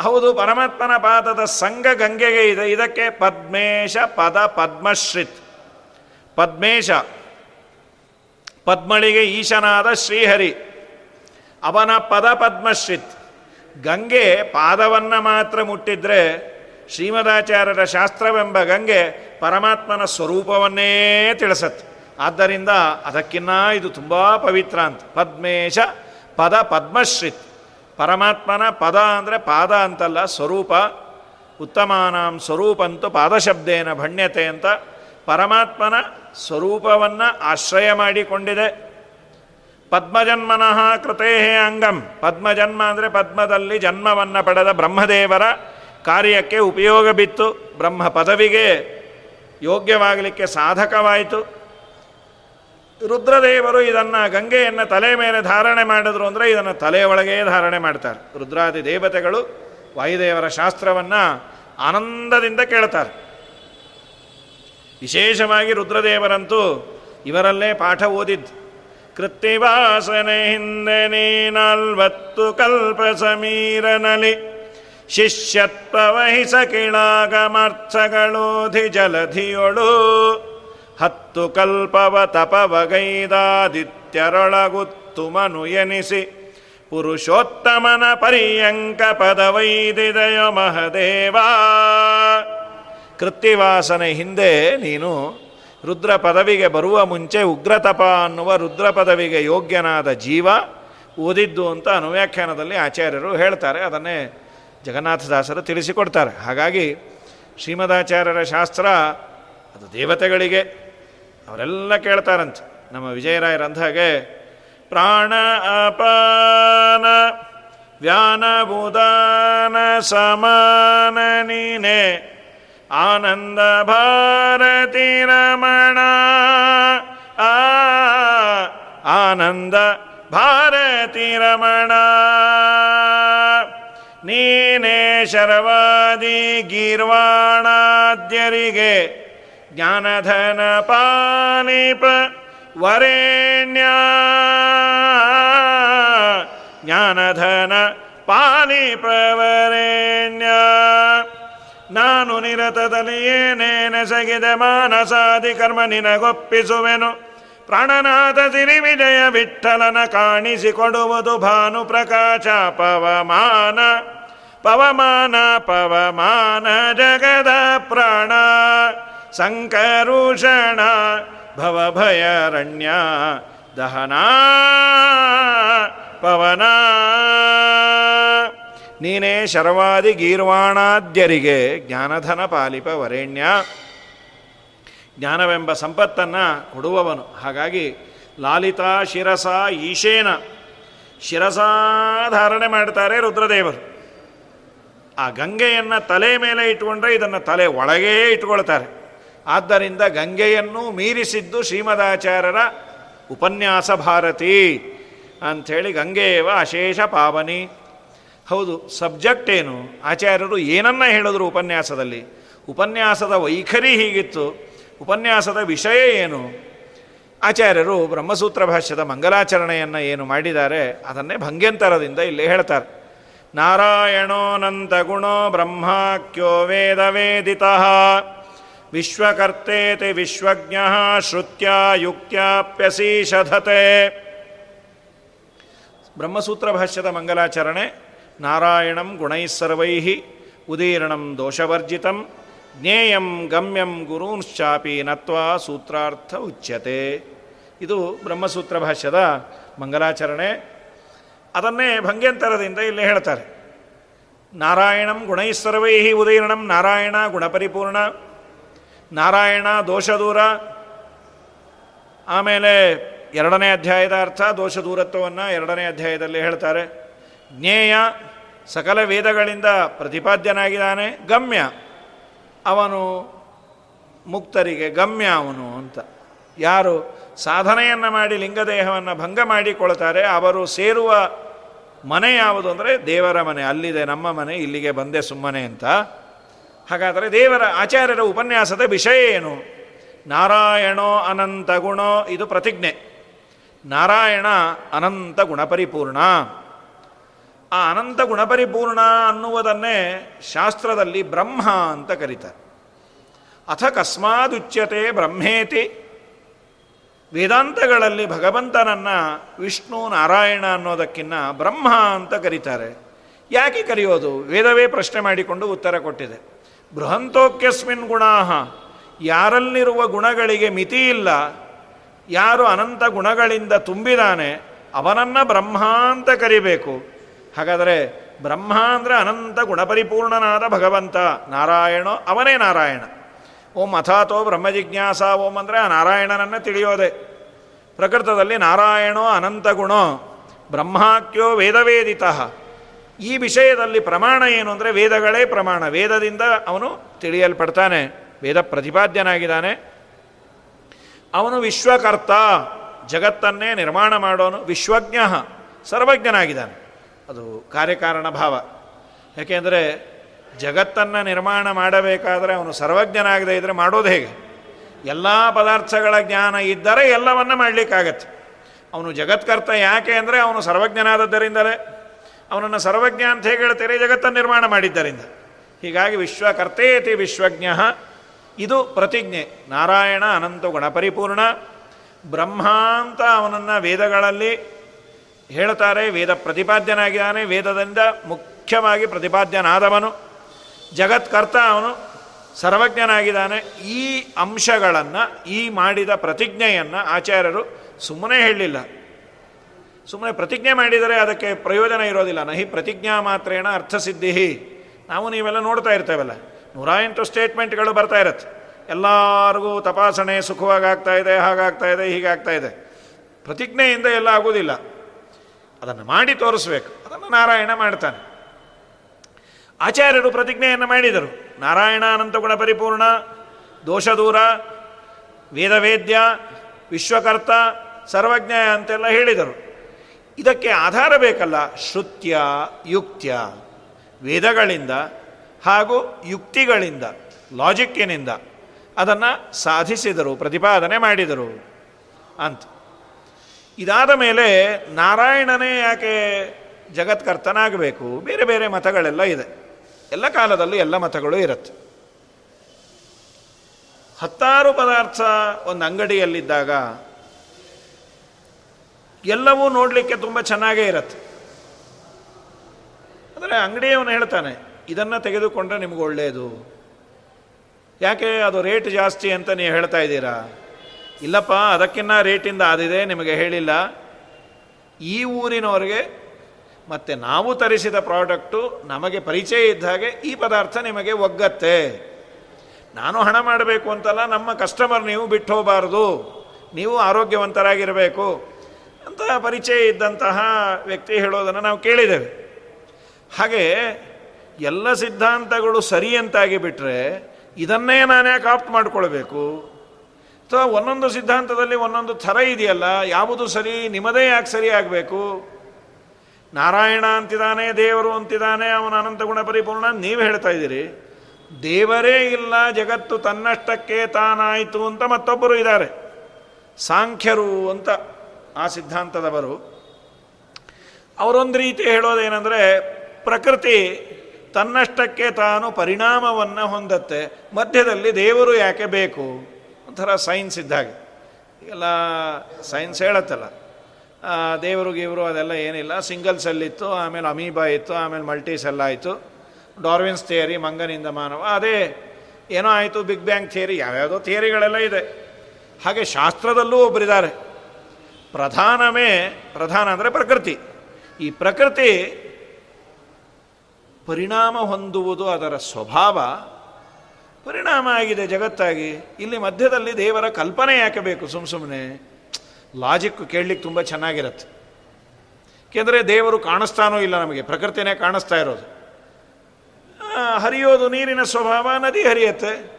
ಹೌದು, ಪರಮಾತ್ಮನ ಪಾದದ ಸಂಘ ಗಂಗೆಗೆ ಇದೆ. ಇದಕ್ಕೆ ಪದ್ಮೇಶ ಪದ ಪದ್ಮಶ್ರಿತ್. ಪದ್ಮೇಶ ಪದ್ಮಳಿಗೆ ಈಶನಾದ ಶ್ರೀಹರಿ. ಅವನ ಪದ ಪದ್ಮಶ್ರಿತ್. ಗಂಗೆ ಪಾದವನ್ನು ಮಾತ್ರ ಮುಟ್ಟಿದ್ರೆ ಶ್ರೀಮದಾಚಾರ್ಯರ ಶಾಸ್ತ್ರವೆಂಬ ಗಂಗೆ ಪರಮಾತ್ಮನ ಸ್ವರೂಪವನ್ನೇ ತಿಳಿಸತ್ತೆ. ಆದ್ದರಿಂದ ಅದಕ್ಕಿನ್ನ ಇದು ತುಂಬ ಪವಿತ್ರ ಅಂತ. ಪದ್ಮೇಶ, ಪದ ಪದ್ಮಶ್ರಿತ್. ಪರಮಾತ್ಮನ ಪದ ಅಂದರೆ ಪಾದ ಅಂತಲ್ಲ, ಸ್ವರೂಪ. ಉತ್ತಮಾನಾಂ ಸ್ವರೂಪಂತೂ ಪಾದಶಬ್ದೇನ ಭಣ್ಯತೆ ಅಂತ ಪರಮಾತ್ಮನ ಸ್ವರೂಪವನ್ನು ಆಶ್ರಯ ಮಾಡಿಕೊಂಡಿದೆ. ಪದ್ಮಜನ್ಮನಃ ಕೃತೇ ಅಂಗಂ. ಪದ್ಮಜನ್ಮ ಅಂದರೆ ಪದ್ಮದಲ್ಲಿ ಜನ್ಮವನ್ನು ಪಡೆದ ಬ್ರಹ್ಮದೇವರ ಕಾರ್ಯಕ್ಕೆ ಉಪಯೋಗ ಬಿತ್ತು. ಬ್ರಹ್ಮ ಪದವಿಗೆ ಯೋಗ್ಯವಾಗಲಿಕ್ಕೆ ಸಾಧಕವಾಯಿತು. ರುದ್ರದೇವರು ಇದನ್ನು ಗಂಗೆಯನ್ನು ತಲೆ ಮೇಲೆ ಧಾರಣೆ ಮಾಡಿದ್ರು ಅಂದರೆ ಇದನ್ನು ತಲೆಯೊಳಗೆ ಧಾರಣೆ ಮಾಡ್ತಾರೆ. ರುದ್ರಾದಿ ದೇವತೆಗಳು ವಾಯುದೇವರ ಶಾಸ್ತ್ರವನ್ನು ಆನಂದದಿಂದ ಕೇಳ್ತಾರೆ. ವಿಶೇಷವಾಗಿ ರುದ್ರದೇವರಂತೂ ಇವರಲ್ಲೇ ಪಾಠ ಓದಿದ್ದು. ಕೃತ್ತಿವಾಸನೆ ಹಿಂದೆ ನೀನಲ್ವತ್ತು ಕಲ್ಪ ಸಮೀರನಲಿ. ಶಿಷ್ಯತ್ವ ವಹಿಸ ಕಿಳಾಗಮರ್ಥಗಳೋಧಿ ಜಲಧಿಯೊಳು. ಹತ್ತು ಕಲ್ಪವ ತಪವಗೈದಾದಿತ್ಯರೊಳಗುತ್ತು ಮನು ಎನಿಸಿ. ಪುರುಷೋತ್ತಮನ ಪರ್ಯಂಕ ಪದವೈದಿದಯ ಮಹದೇವ. ಕೃತ್ತಿವಾಸನೆ ಹಿಂದೆ ನೀನು ರುದ್ರ ಪದವಿಗೆ ಬರುವ ಮುಂಚೆ ಉಗ್ರತಪ ಅನ್ನುವ ರುದ್ರ ಪದವಿಗೆ ಯೋಗ್ಯನಾದ ಜೀವ ಓದಿದ್ದು ಅಂತ ಅನುವ್ಯಾಖ್ಯಾನದಲ್ಲಿ ಆಚಾರ್ಯರು ಹೇಳ್ತಾರೆ. ಅದನ್ನೇ ಜಗನ್ನಾಥದಾಸರು ತಿಳಿಸಿಕೊಡ್ತಾರೆ. ಹಾಗಾಗಿ ಶ್ರೀಮದಾಚಾರ್ಯರ ಶಾಸ್ತ್ರ ಅದು ದೇವತೆಗಳಿಗೆ ಅವರೆಲ್ಲ ಕೇಳ್ತಾರಂತೆ. ನಮ್ಮ ವಿಜಯರಾಯರ ಅಂದಾಗೆ ಪ್ರಾಣ ಅಪಾನ ವ್ಯಾನಬುದಾನ ಸಮಾನ ನೀನೆ ಭಾರತಿ ರಮಣ. ಆ, ಆನಂದ ಭಾರತಿ ರಮಣ. ನೀನೇ ಶರವಾದಿ ಗೀರ್ವಾಣಾದ್ಯರಿಗೆ ಜ್ಞಾನಧನ ಪಾಲಿಪ ವರೆಣ್ಯ. ಜ್ಞಾನಧನ ಪಾಲಿಪ ವರೇಣ್ಯ. ನಾನು ನಿರತದಲ್ಲಿ ಏನೇನೆಸಗಿದೆ ಮಾನಸಾದಿ ಕರ್ಮ ನಿನಗೊಪ್ಪಿಸುವೆನು. ಪ್ರಾಣನಾಥ ಸಿರಿ ವಿಜಯ ವಿಠಲನ ಕಾಣಿಸಿಕೊಡುವುದು ಭಾನು ಪ್ರಕಾಶ ಪವಮಾನ. ಪವಮಾನ ಪವಮಾನ ಜಗದ ಪ್ರಾಣ. ಸಂಕರುಷಣ, ಭವಭಯರಣ್ಯ, ದಹನಾ, ಪವನ. ನೀನೇ ಶರವಾದಿ ಗೀರ್ವಾಣಾದ್ಯರಿಗೆ ಜ್ಞಾನಧನ ಪಾಲಿಪ ವರೇಣ್ಯ. ಜ್ಞಾನವೆಂಬ ಸಂಪತ್ತನ್ನು ಕೊಡುವವನು. ಹಾಗಾಗಿ ಲಾಲಿತಾ ಶಿರಸ ಈಶೇನ ಶಿರಸಾಧಾರಣೆ ಮಾಡ್ತಾರೆ ರುದ್ರದೇವರು. ಆ ಗಂಗೆಯನ್ನು ತಲೆ ಮೇಲೆ ಇಟ್ಕೊಂಡ್ರೆ ಇದನ್ನು ತಲೆ ಒಳಗೇ ಇಟ್ಕೊಳ್ತಾರೆ. ಆದ್ದರಿಂದ ಗಂಗೆಯನ್ನು ಮೀರಿಸಿದ್ದು ಶ್ರೀಮದಾಚಾರ್ಯರ ಉಪನ್ಯಾಸ ಭಾರತಿ. ಅಂಥೇಳಿ ಗಂಗೆಯವ ಅಶೇಷ ಪಾವನಿ. ಹೌದು, ಸಬ್ಜೆಕ್ಟ್ ಏನು? ಆಚಾರ್ಯರು ಏನನ್ನ ಹೇಳಿದ್ರು ಉಪನ್ಯಾಸದಲ್ಲಿ? ಉಪನ್ಯಾಸದ ವೈಖರಿ ಹೀಗಿತ್ತು. ಉಪನ್ಯಾಸದ ವಿಷಯ ಏನು? ಆಚಾರ್ಯರು ಬ್ರಹ್ಮಸೂತ್ರ ಭಾಷ್ಯದ ಮಂಗಲಾಚರಣೆಯನ್ನು ಏನು ಮಾಡಿದ್ದಾರೆ, ಅದನ್ನೇ ಭಂಗ್ಯಂತರದಿಂದ ಇಲ್ಲಿ ಹೇಳ್ತಾರೆ. ನಾರಾಯಣೋನಂತ ಗುಣೋ ಬ್ರಹ್ಮಾಕ್ಯೋ ವೇದ ವೇದಿತ. ವಿಶ್ವಕರ್ತೇತಿ ವಿಶ್ವಜ್ಞ ಶ್ರುತ್ಯ ಯುಕ್ತ್ಯಾಪ್ಯಸೀಷಧತೆ ಬ್ರಹ್ಮಸೂತ್ರ ಭಾಷ್ಯದ ಮಂಗಲಾಚರಣೆ ನಾರಾಯಣಂ ಗುಣೈಸ್ಸರ್ವೈ ಉದೀರ್ಣಂ ದೋಷವರ್ಜಿತಂ, ಜ್ಞೇಯಂ ಗಮ್ಯಂ ಗುರೂಂಶ್ಚಾಪಿ ನತ್ವಾ ಸೂತ್ರಾರ್ಥ ಉಚ್ಯತೆ. ಇದು ಬ್ರಹ್ಮಸೂತ್ರ ಭಾಷ್ಯದ ಮಂಗಲಾಚರಣೆ. ಅದನ್ನೇ ಭಂಗ್ಯಂತರದಿಂದ ಇಲ್ಲಿ ಹೇಳ್ತಾರೆ. ನಾರಾಯಣಂ ಗುಣೈಸ್ಸರ್ವೈ ಉದೀರ್ಣಂ ನಾರಾಯಣ ಗುಣಪರಿಪೂರ್ಣ, ನಾರಾಯಣ ದೋಷದೂರ. ಆಮೇಲೆ ಎರಡನೇ ಅಧ್ಯಾಯದ ಅರ್ಥ ದೋಷ ದೂರತ್ವವನ್ನು ಎರಡನೇ ಅಧ್ಯಾಯದಲ್ಲಿ ಹೇಳ್ತಾರೆ. ಜ್ಞೇಯ ಸಕಲ ವೇದಗಳಿಂದ ಪ್ರತಿಪಾದ್ಯನಾಗಿದ್ದಾನೆ. ಗಮ್ಯ. ಅವನು ಮುಕ್ತರಿಗೆ ಗಮ್ಯ ಅವನು ಅಂತ. ಯಾರು ಸಾಧನೆಯನ್ನು ಮಾಡಿ ಲಿಂಗದೇಹವನ್ನು ಭಂಗ ಮಾಡಿಕೊಳ್ತಾರೆ, ಅವರು ಸೇರುವ ಮನೆ ಯಾವುದು ಅಂದರೆ ದೇವರ ಮನೆ. ಅಲ್ಲಿದೆ ನಮ್ಮ ಮನೆ, ಇಲ್ಲಿಗೆ ಬಂದೆ ಸುಮ್ಮನೆ ಅಂತ. ಹಾಗಾದರೆ ದೇವರ ಆಚಾರ್ಯರ ಉಪನ್ಯಾಸದ ವಿಷಯ ಏನು? ನಾರಾಯಣೋ ಅನಂತ ಗುಣೋ, ಇದು ಪ್ರತಿಜ್ಞೆ. ನಾರಾಯಣ ಅನಂತ ಗುಣಪರಿಪೂರ್ಣ ಆ ಅನಂತ ಗುಣಪರಿಪೂರ್ಣ ಅನ್ನುವುದನ್ನೇ ಶಾಸ್ತ್ರದಲ್ಲಿ ಬ್ರಹ್ಮ ಅಂತ ಕರೀತಾರೆ. ಅಥ ಕಸ್ಮಾದುಚ್ಯತೆ ಬ್ರಹ್ಮೇತಿ. ವೇದಾಂತಗಳಲ್ಲಿ ಭಗವಂತನನ್ನು ವಿಷ್ಣು ನಾರಾಯಣ ಅನ್ನೋದಕ್ಕಿನ್ನ ಬ್ರಹ್ಮ ಅಂತ ಕರೀತಾರೆ. ಯಾಕೆ ಕರೆಯೋದು? ವೇದವೇ ಪ್ರಶ್ನೆ ಮಾಡಿಕೊಂಡು ಉತ್ತರ ಕೊಟ್ಟಿದೆ. ಬೃಹಂತೋಕ್ಯಸ್ಮಿನ್ ಗುಣಾಹ. ಯಾರಲ್ಲಿರುವ ಗುಣಗಳಿಗೆ ಮಿತಿ ಇಲ್ಲ, ಯಾರು ಅನಂತ ಗುಣಗಳಿಂದ ತುಂಬಿದಾನೆ, ಅವನನ್ನು ಬ್ರಹ್ಮ ಅಂತ ಕರಿಬೇಕು. ಹಾಗಾದರೆ ಬ್ರಹ್ಮ ಅಂದರೆ ಅನಂತ ಗುಣಪರಿಪೂರ್ಣನಾದ ಭಗವಂತ, ನಾರಾಯಣೋ ಅವನೇ ನಾರಾಯಣ. ಓಂ ಅಥಾತೋ ಬ್ರಹ್ಮ ಜಿಜ್ಞಾಸ ಓಂ ಅಂದರೆ ಆ ನಾರಾಯಣನನ್ನು ತಿಳಿಯೋದೆ. ಪ್ರಕೃತದಲ್ಲಿ ನಾರಾಯಣೋ ಅನಂತ ಗುಣೋ ಬ್ರಹ್ಮಾಕ್ಯೋ ವೇದವೇದಿತ. ಈ ವಿಷಯದಲ್ಲಿ ಪ್ರಮಾಣ ಏನು ಅಂದರೆ ವೇದಗಳೇ ಪ್ರಮಾಣ. ವೇದದಿಂದ ಅವನು ತಿಳಿಯಲ್ಪಡ್ತಾನೆ. ವೇದ ಪ್ರತಿಪಾದ್ಯನಾಗಿದ್ದಾನೆ. ಅವನು ವಿಶ್ವಕರ್ತ, ಜಗತ್ತನ್ನೇ ನಿರ್ಮಾಣ ಮಾಡೋನು, ವಿಶ್ವಜ್ಞ, ಸರ್ವಜ್ಞನಾಗಿದ್ದಾನೆ. ಅದು ಕಾರ್ಯಕಾರಣ ಭಾವ ಯಾಕೆಂದರೆ ಜಗತ್ತನ್ನು ನಿರ್ಮಾಣ ಮಾಡಬೇಕಾದರೆ ಅವನು ಸರ್ವಜ್ಞನಾಗದೇ ಇದ್ದರೆ ಮಾಡೋದು ಹೇಗೆ? ಎಲ್ಲ ಪದಾರ್ಥಗಳ ಜ್ಞಾನ ಇದ್ದರೆ ಎಲ್ಲವನ್ನು ಮಾಡಲಿಕ್ಕಾಗತ್ತೆ. ಅವನು ಜಗತ್ಕರ್ತ ಯಾಕೆ ಅಂದರೆ ಅವನು ಸರ್ವಜ್ಞನಾದದ್ದರಿಂದಲೇ. ಅವನನ್ನು ಸರ್ವಜ್ಞ ಅಂತ ಹೇಗೆ ಹೇಳ್ತಾರೆ? ಜಗತ್ತನ್ನು ನಿರ್ಮಾಣ ಮಾಡಿದ್ದರಿಂದ. ಹೀಗಾಗಿ ವಿಶ್ವಕರ್ತೇತಿ ವಿಶ್ವಜ್ಞ. ಇದು ಪ್ರತಿಜ್ಞೆ. ನಾರಾಯಣ ಅನಂತ ಗುಣಪರಿಪೂರ್ಣ ಬ್ರಹ್ಮಾಂತ ಅವನನ್ನು ವೇದಗಳಲ್ಲಿ ಹೇಳ್ತಾರೆ, ವೇದ ಪ್ರತಿಪಾದ್ಯನಾಗಿದ್ದಾನೆ, ವೇದದಿಂದ ಮುಖ್ಯವಾಗಿ ಪ್ರತಿಪಾದ್ಯನಾದವನು. ಜಗತ್ಕರ್ತ ಅವನು, ಸರ್ವಜ್ಞನಾಗಿದ್ದಾನೆ. ಈ ಅಂಶಗಳನ್ನು, ಈ ಮಾಡಿದ ಪ್ರತಿಜ್ಞೆಯನ್ನು ಆಚಾರ್ಯರು ಸುಮ್ಮನೆ ಹೇಳಲಿಲ್ಲ. ಸುಮ್ಮನೆ ಪ್ರತಿಜ್ಞೆ ಮಾಡಿದರೆ ಅದಕ್ಕೆ ಪ್ರಯೋಜನ ಇರೋದಿಲ್ಲ. ನಹಿ ಪ್ರತಿಜ್ಞಾ ಮಾತ್ರೇಣ ಅರ್ಥಸಿದ್ಧಿ. ನಾವು ನೀವೆಲ್ಲ ನೋಡ್ತಾ ಇರ್ತೇವಲ್ಲ. ನೂರ ಎಂಟು ಸ್ಟೇಟ್ಮೆಂಟ್ಗಳು ಬರ್ತಾ ಇರತ್ತೆ. ಎಲ್ಲರಿಗೂ ತಪಾಸಣೆ ಸುಖವಾಗಿ ಆಗ್ತಾ ಇದೆ, ಹಾಗಾಗ್ತಾ ಇದೆ, ಹೀಗಾಗ್ತಾ ಇದೆ. ಪ್ರತಿಜ್ಞೆಯಿಂದ ಎಲ್ಲ ಆಗುವುದಿಲ್ಲ ಅದನ್ನು ಮಾಡಿ ತೋರಿಸ್ಬೇಕು. ಅದನ್ನು ನಾರಾಯಣ ಮಾಡ್ತಾನೆ. ಆಚಾರ್ಯರು ಪ್ರತಿಜ್ಞೆಯನ್ನು ಮಾಡಿದರು. ನಾರಾಯಣ ಅನಂತ ಗುಣ ಪರಿಪೂರ್ಣ ದೋಷದೂರ ವೇದವೇದ್ಯ, ವಿಶ್ವಕರ್ತ, ಸರ್ವಜ್ಞ ಅಂತೆಲ್ಲ ಹೇಳಿದರು. ಇದಕ್ಕೆ ಆಧಾರ ಬೇಕಲ್ಲ, ಶ್ರುತ್ಯ, ಯುಕ್ತ್ಯ. ವೇದಗಳಿಂದ ಹಾಗೂ ಯುಕ್ತಿಗಳಿಂದ ಲಾಜಿಕ್ಕಿನಿಂದ ಅದನ್ನು ಸಾಧಿಸಿದರು, ಪ್ರತಿಪಾದನೆ ಮಾಡಿದರು ಅಂತ. ಇದಾದ ಮೇಲೆ ನಾರಾಯಣನೇ ಯಾಕೆ ಜಗತ್ಕರ್ತನಾಗಬೇಕು? ಬೇರೆ ಬೇರೆ ಮತಗಳೆಲ್ಲ ಇದೆ. ಎಲ್ಲ ಕಾಲದಲ್ಲೂ ಎಲ್ಲ ಮತಗಳು ಇರುತ್ತೆ. ಹತ್ತಾರು ಪದಾರ್ಥ ಒಂದು ಅಂಗಡಿಯಲ್ಲಿದ್ದಾಗ ಎಲ್ಲವೂ ನೋಡಲಿಕ್ಕೆ ತುಂಬ ಚೆನ್ನಾಗೇ ಇರುತ್ತೆ. ಅಂದರೆ ಅಂಗಡಿಯವನು ಹೇಳ್ತಾನೆ, ಇದನ್ನು ತೆಗೆದುಕೊಂಡ್ರೆ ನಿಮ್ಗೆ ಒಳ್ಳೆಯದು ಯಾಕೆ ಅದು ರೇಟ್ ಜಾಸ್ತಿ ಅಂತ ನೀವು ಹೇಳ್ತಾ ಇದ್ದೀರಾ? ಇಲ್ಲಪ್ಪ, ಅದಕ್ಕಿನ್ನ ರೇಟಿಂದ ಆದಿದೆ, ನಿಮಗೆ ಹೇಳಿಲ್ಲ. ಈ ಊರಿನವರಿಗೆ ಮತ್ತು ನಾವು ತರಿಸಿದ ಪ್ರಾಡಕ್ಟು ನಮಗೆ ಪರಿಚಯ ಇದ್ದ ಹಾಗೆ ಈ ಪದಾರ್ಥ ನಿಮಗೆ ಒಗ್ಗತ್ತೆ. ನಾನು ಹಣ ಮಾಡಬೇಕು ಅಂತಲ್ಲ, ನಮ್ಮ ಕಸ್ಟಮರ್ ನೀವು ಬಿಟ್ಟು ಹೋಗಬಾರ್ದು. ನೀವು ಆರೋಗ್ಯವಂತರಾಗಿರಬೇಕು. ಅಂತ ಪರಿಚಯ ಇದ್ದಂತಹ ವ್ಯಕ್ತಿ ಹೇಳೋದನ್ನು ನಾವು ಕೇಳಿದ್ದೇವೆ. ಹಾಗೆ ಎಲ್ಲ ಸಿದ್ಧಾಂತಗಳು ಸರಿ ಅಂತಾಗಿ ಬಿಟ್ಟರೆ ಇದನ್ನೇ ನಾನು ಆಪ್ಟ್ ಮಾಡಿಕೊಳ್ಬೇಕು? ಅಥವಾ ಒಂದೊಂದು ಸಿದ್ಧಾಂತದಲ್ಲಿ ಒಂದೊಂದು ಥರ ಇದೆಯಲ್ಲ, ಯಾವುದು ಸರಿ, ನಿಮ್ಮದೇ ಯಾಕೆ ಸರಿ ಆಗಬೇಕು? ನಾರಾಯಣ ಅಂತಿದ್ದಾನೆ, ದೇವರು ಅಂತಿದ್ದಾನೆ, ಅವನ ಅನಂತ ಗುಣ ಪರಿಪೂರ್ಣ ನೀವು ಹೇಳ್ತಾ ಇದ್ದೀರಿ. ದೇವರೇ ಇಲ್ಲ, ಜಗತ್ತು ತನ್ನಷ್ಟಕ್ಕೆ ತಾನಾಯಿತು ಅಂತ ಮತ್ತೊಬ್ಬರು ಇದ್ದಾರೆ. ಸಾಂಖ್ಯರು ಅಂತ ಆ ಸಿದ್ಧಾಂತದವರು. ಅವರೊಂದು ರೀತಿ ಹೇಳೋದೇನೆಂದರೆ, ಪ್ರಕೃತಿ ತನ್ನಷ್ಟಕ್ಕೆ ತಾನು ಪರಿಣಾಮವನ್ನು ಹೊಂದತ್ತೆ. ಮಧ್ಯದಲ್ಲಿ ದೇವರು ಯಾಕೆ ಬೇಕು? ಒಂಥರ ಸೈನ್ಸ್ ಇದ್ದಾಗೆ ಈಗೆಲ್ಲ ಸೈನ್ಸ್ ಹೇಳತ್ತಲ್ಲ. ದೇವರು ಗೀವರು ಅದೆಲ್ಲ ಏನಿಲ್ಲ. ಸಿಂಗಲ್ ಸೆಲ್ ಇತ್ತು ಆಮೇಲೆ ಅಮೀಬಾ ಇತ್ತು, ಆಮೇಲೆ ಮಲ್ಟಿ ಸೆಲ್ ಆಯಿತು. ಡಾರ್ವಿನ್ಸ್ ಥಿಯರಿ ಮಂಗನಿಂದ ಮಾನವ, ಅದೇ. ಏನೋ ಆಯಿತು ಬಿಗ್ ಬ್ಯಾಂಗ್ ಥಿಯರಿ ಯಾವ್ಯಾವುದೋ ಥಿಯರಿಗಳೆಲ್ಲ ಇದೆ. ಹಾಗೆ ಶಾಸ್ತ್ರದಲ್ಲೂ ಒಬ್ಬರಿದ್ದಾರೆ ಪ್ರಧಾನವೇ, ಪ್ರಧಾನ ಅಂದರೆ ಪ್ರಕೃತಿ. ಈ ಪ್ರಕೃತಿ ಪರಿಣಾಮ ಹೊಂದುವುದು ಅದರ ಸ್ವಭಾವ ಪರಿಣಾಮ ಆಗಿದೆ ಜಗತ್ತಾಗಿ. ಇಲ್ಲಿ ಮಧ್ಯದಲ್ಲಿ ದೇವರ ಕಲ್ಪನೆ ಯಾಕೆ ಬೇಕು? ಸುಮ್ಮ ಸುಮ್ಮನೆ ಲಾಜಿಕ್ ಕೇಳಲಿಕ್ಕೆ ತುಂಬ ಚೆನ್ನಾಗಿರತ್ತೆ. ಏಕೆಂದರೆ ದೇವರು ಕಾಣಿಸ್ತಾನೋ ಇಲ್ಲ ನಮಗೆ. ಪ್ರಕೃತಿನೇ ಕಾಣಿಸ್ತಾ ಇರೋದು. ಹರಿಯೋದು ನೀರಿನ ಸ್ವಭಾವ, ನದಿ ಹರಿಯತ್ತೆ.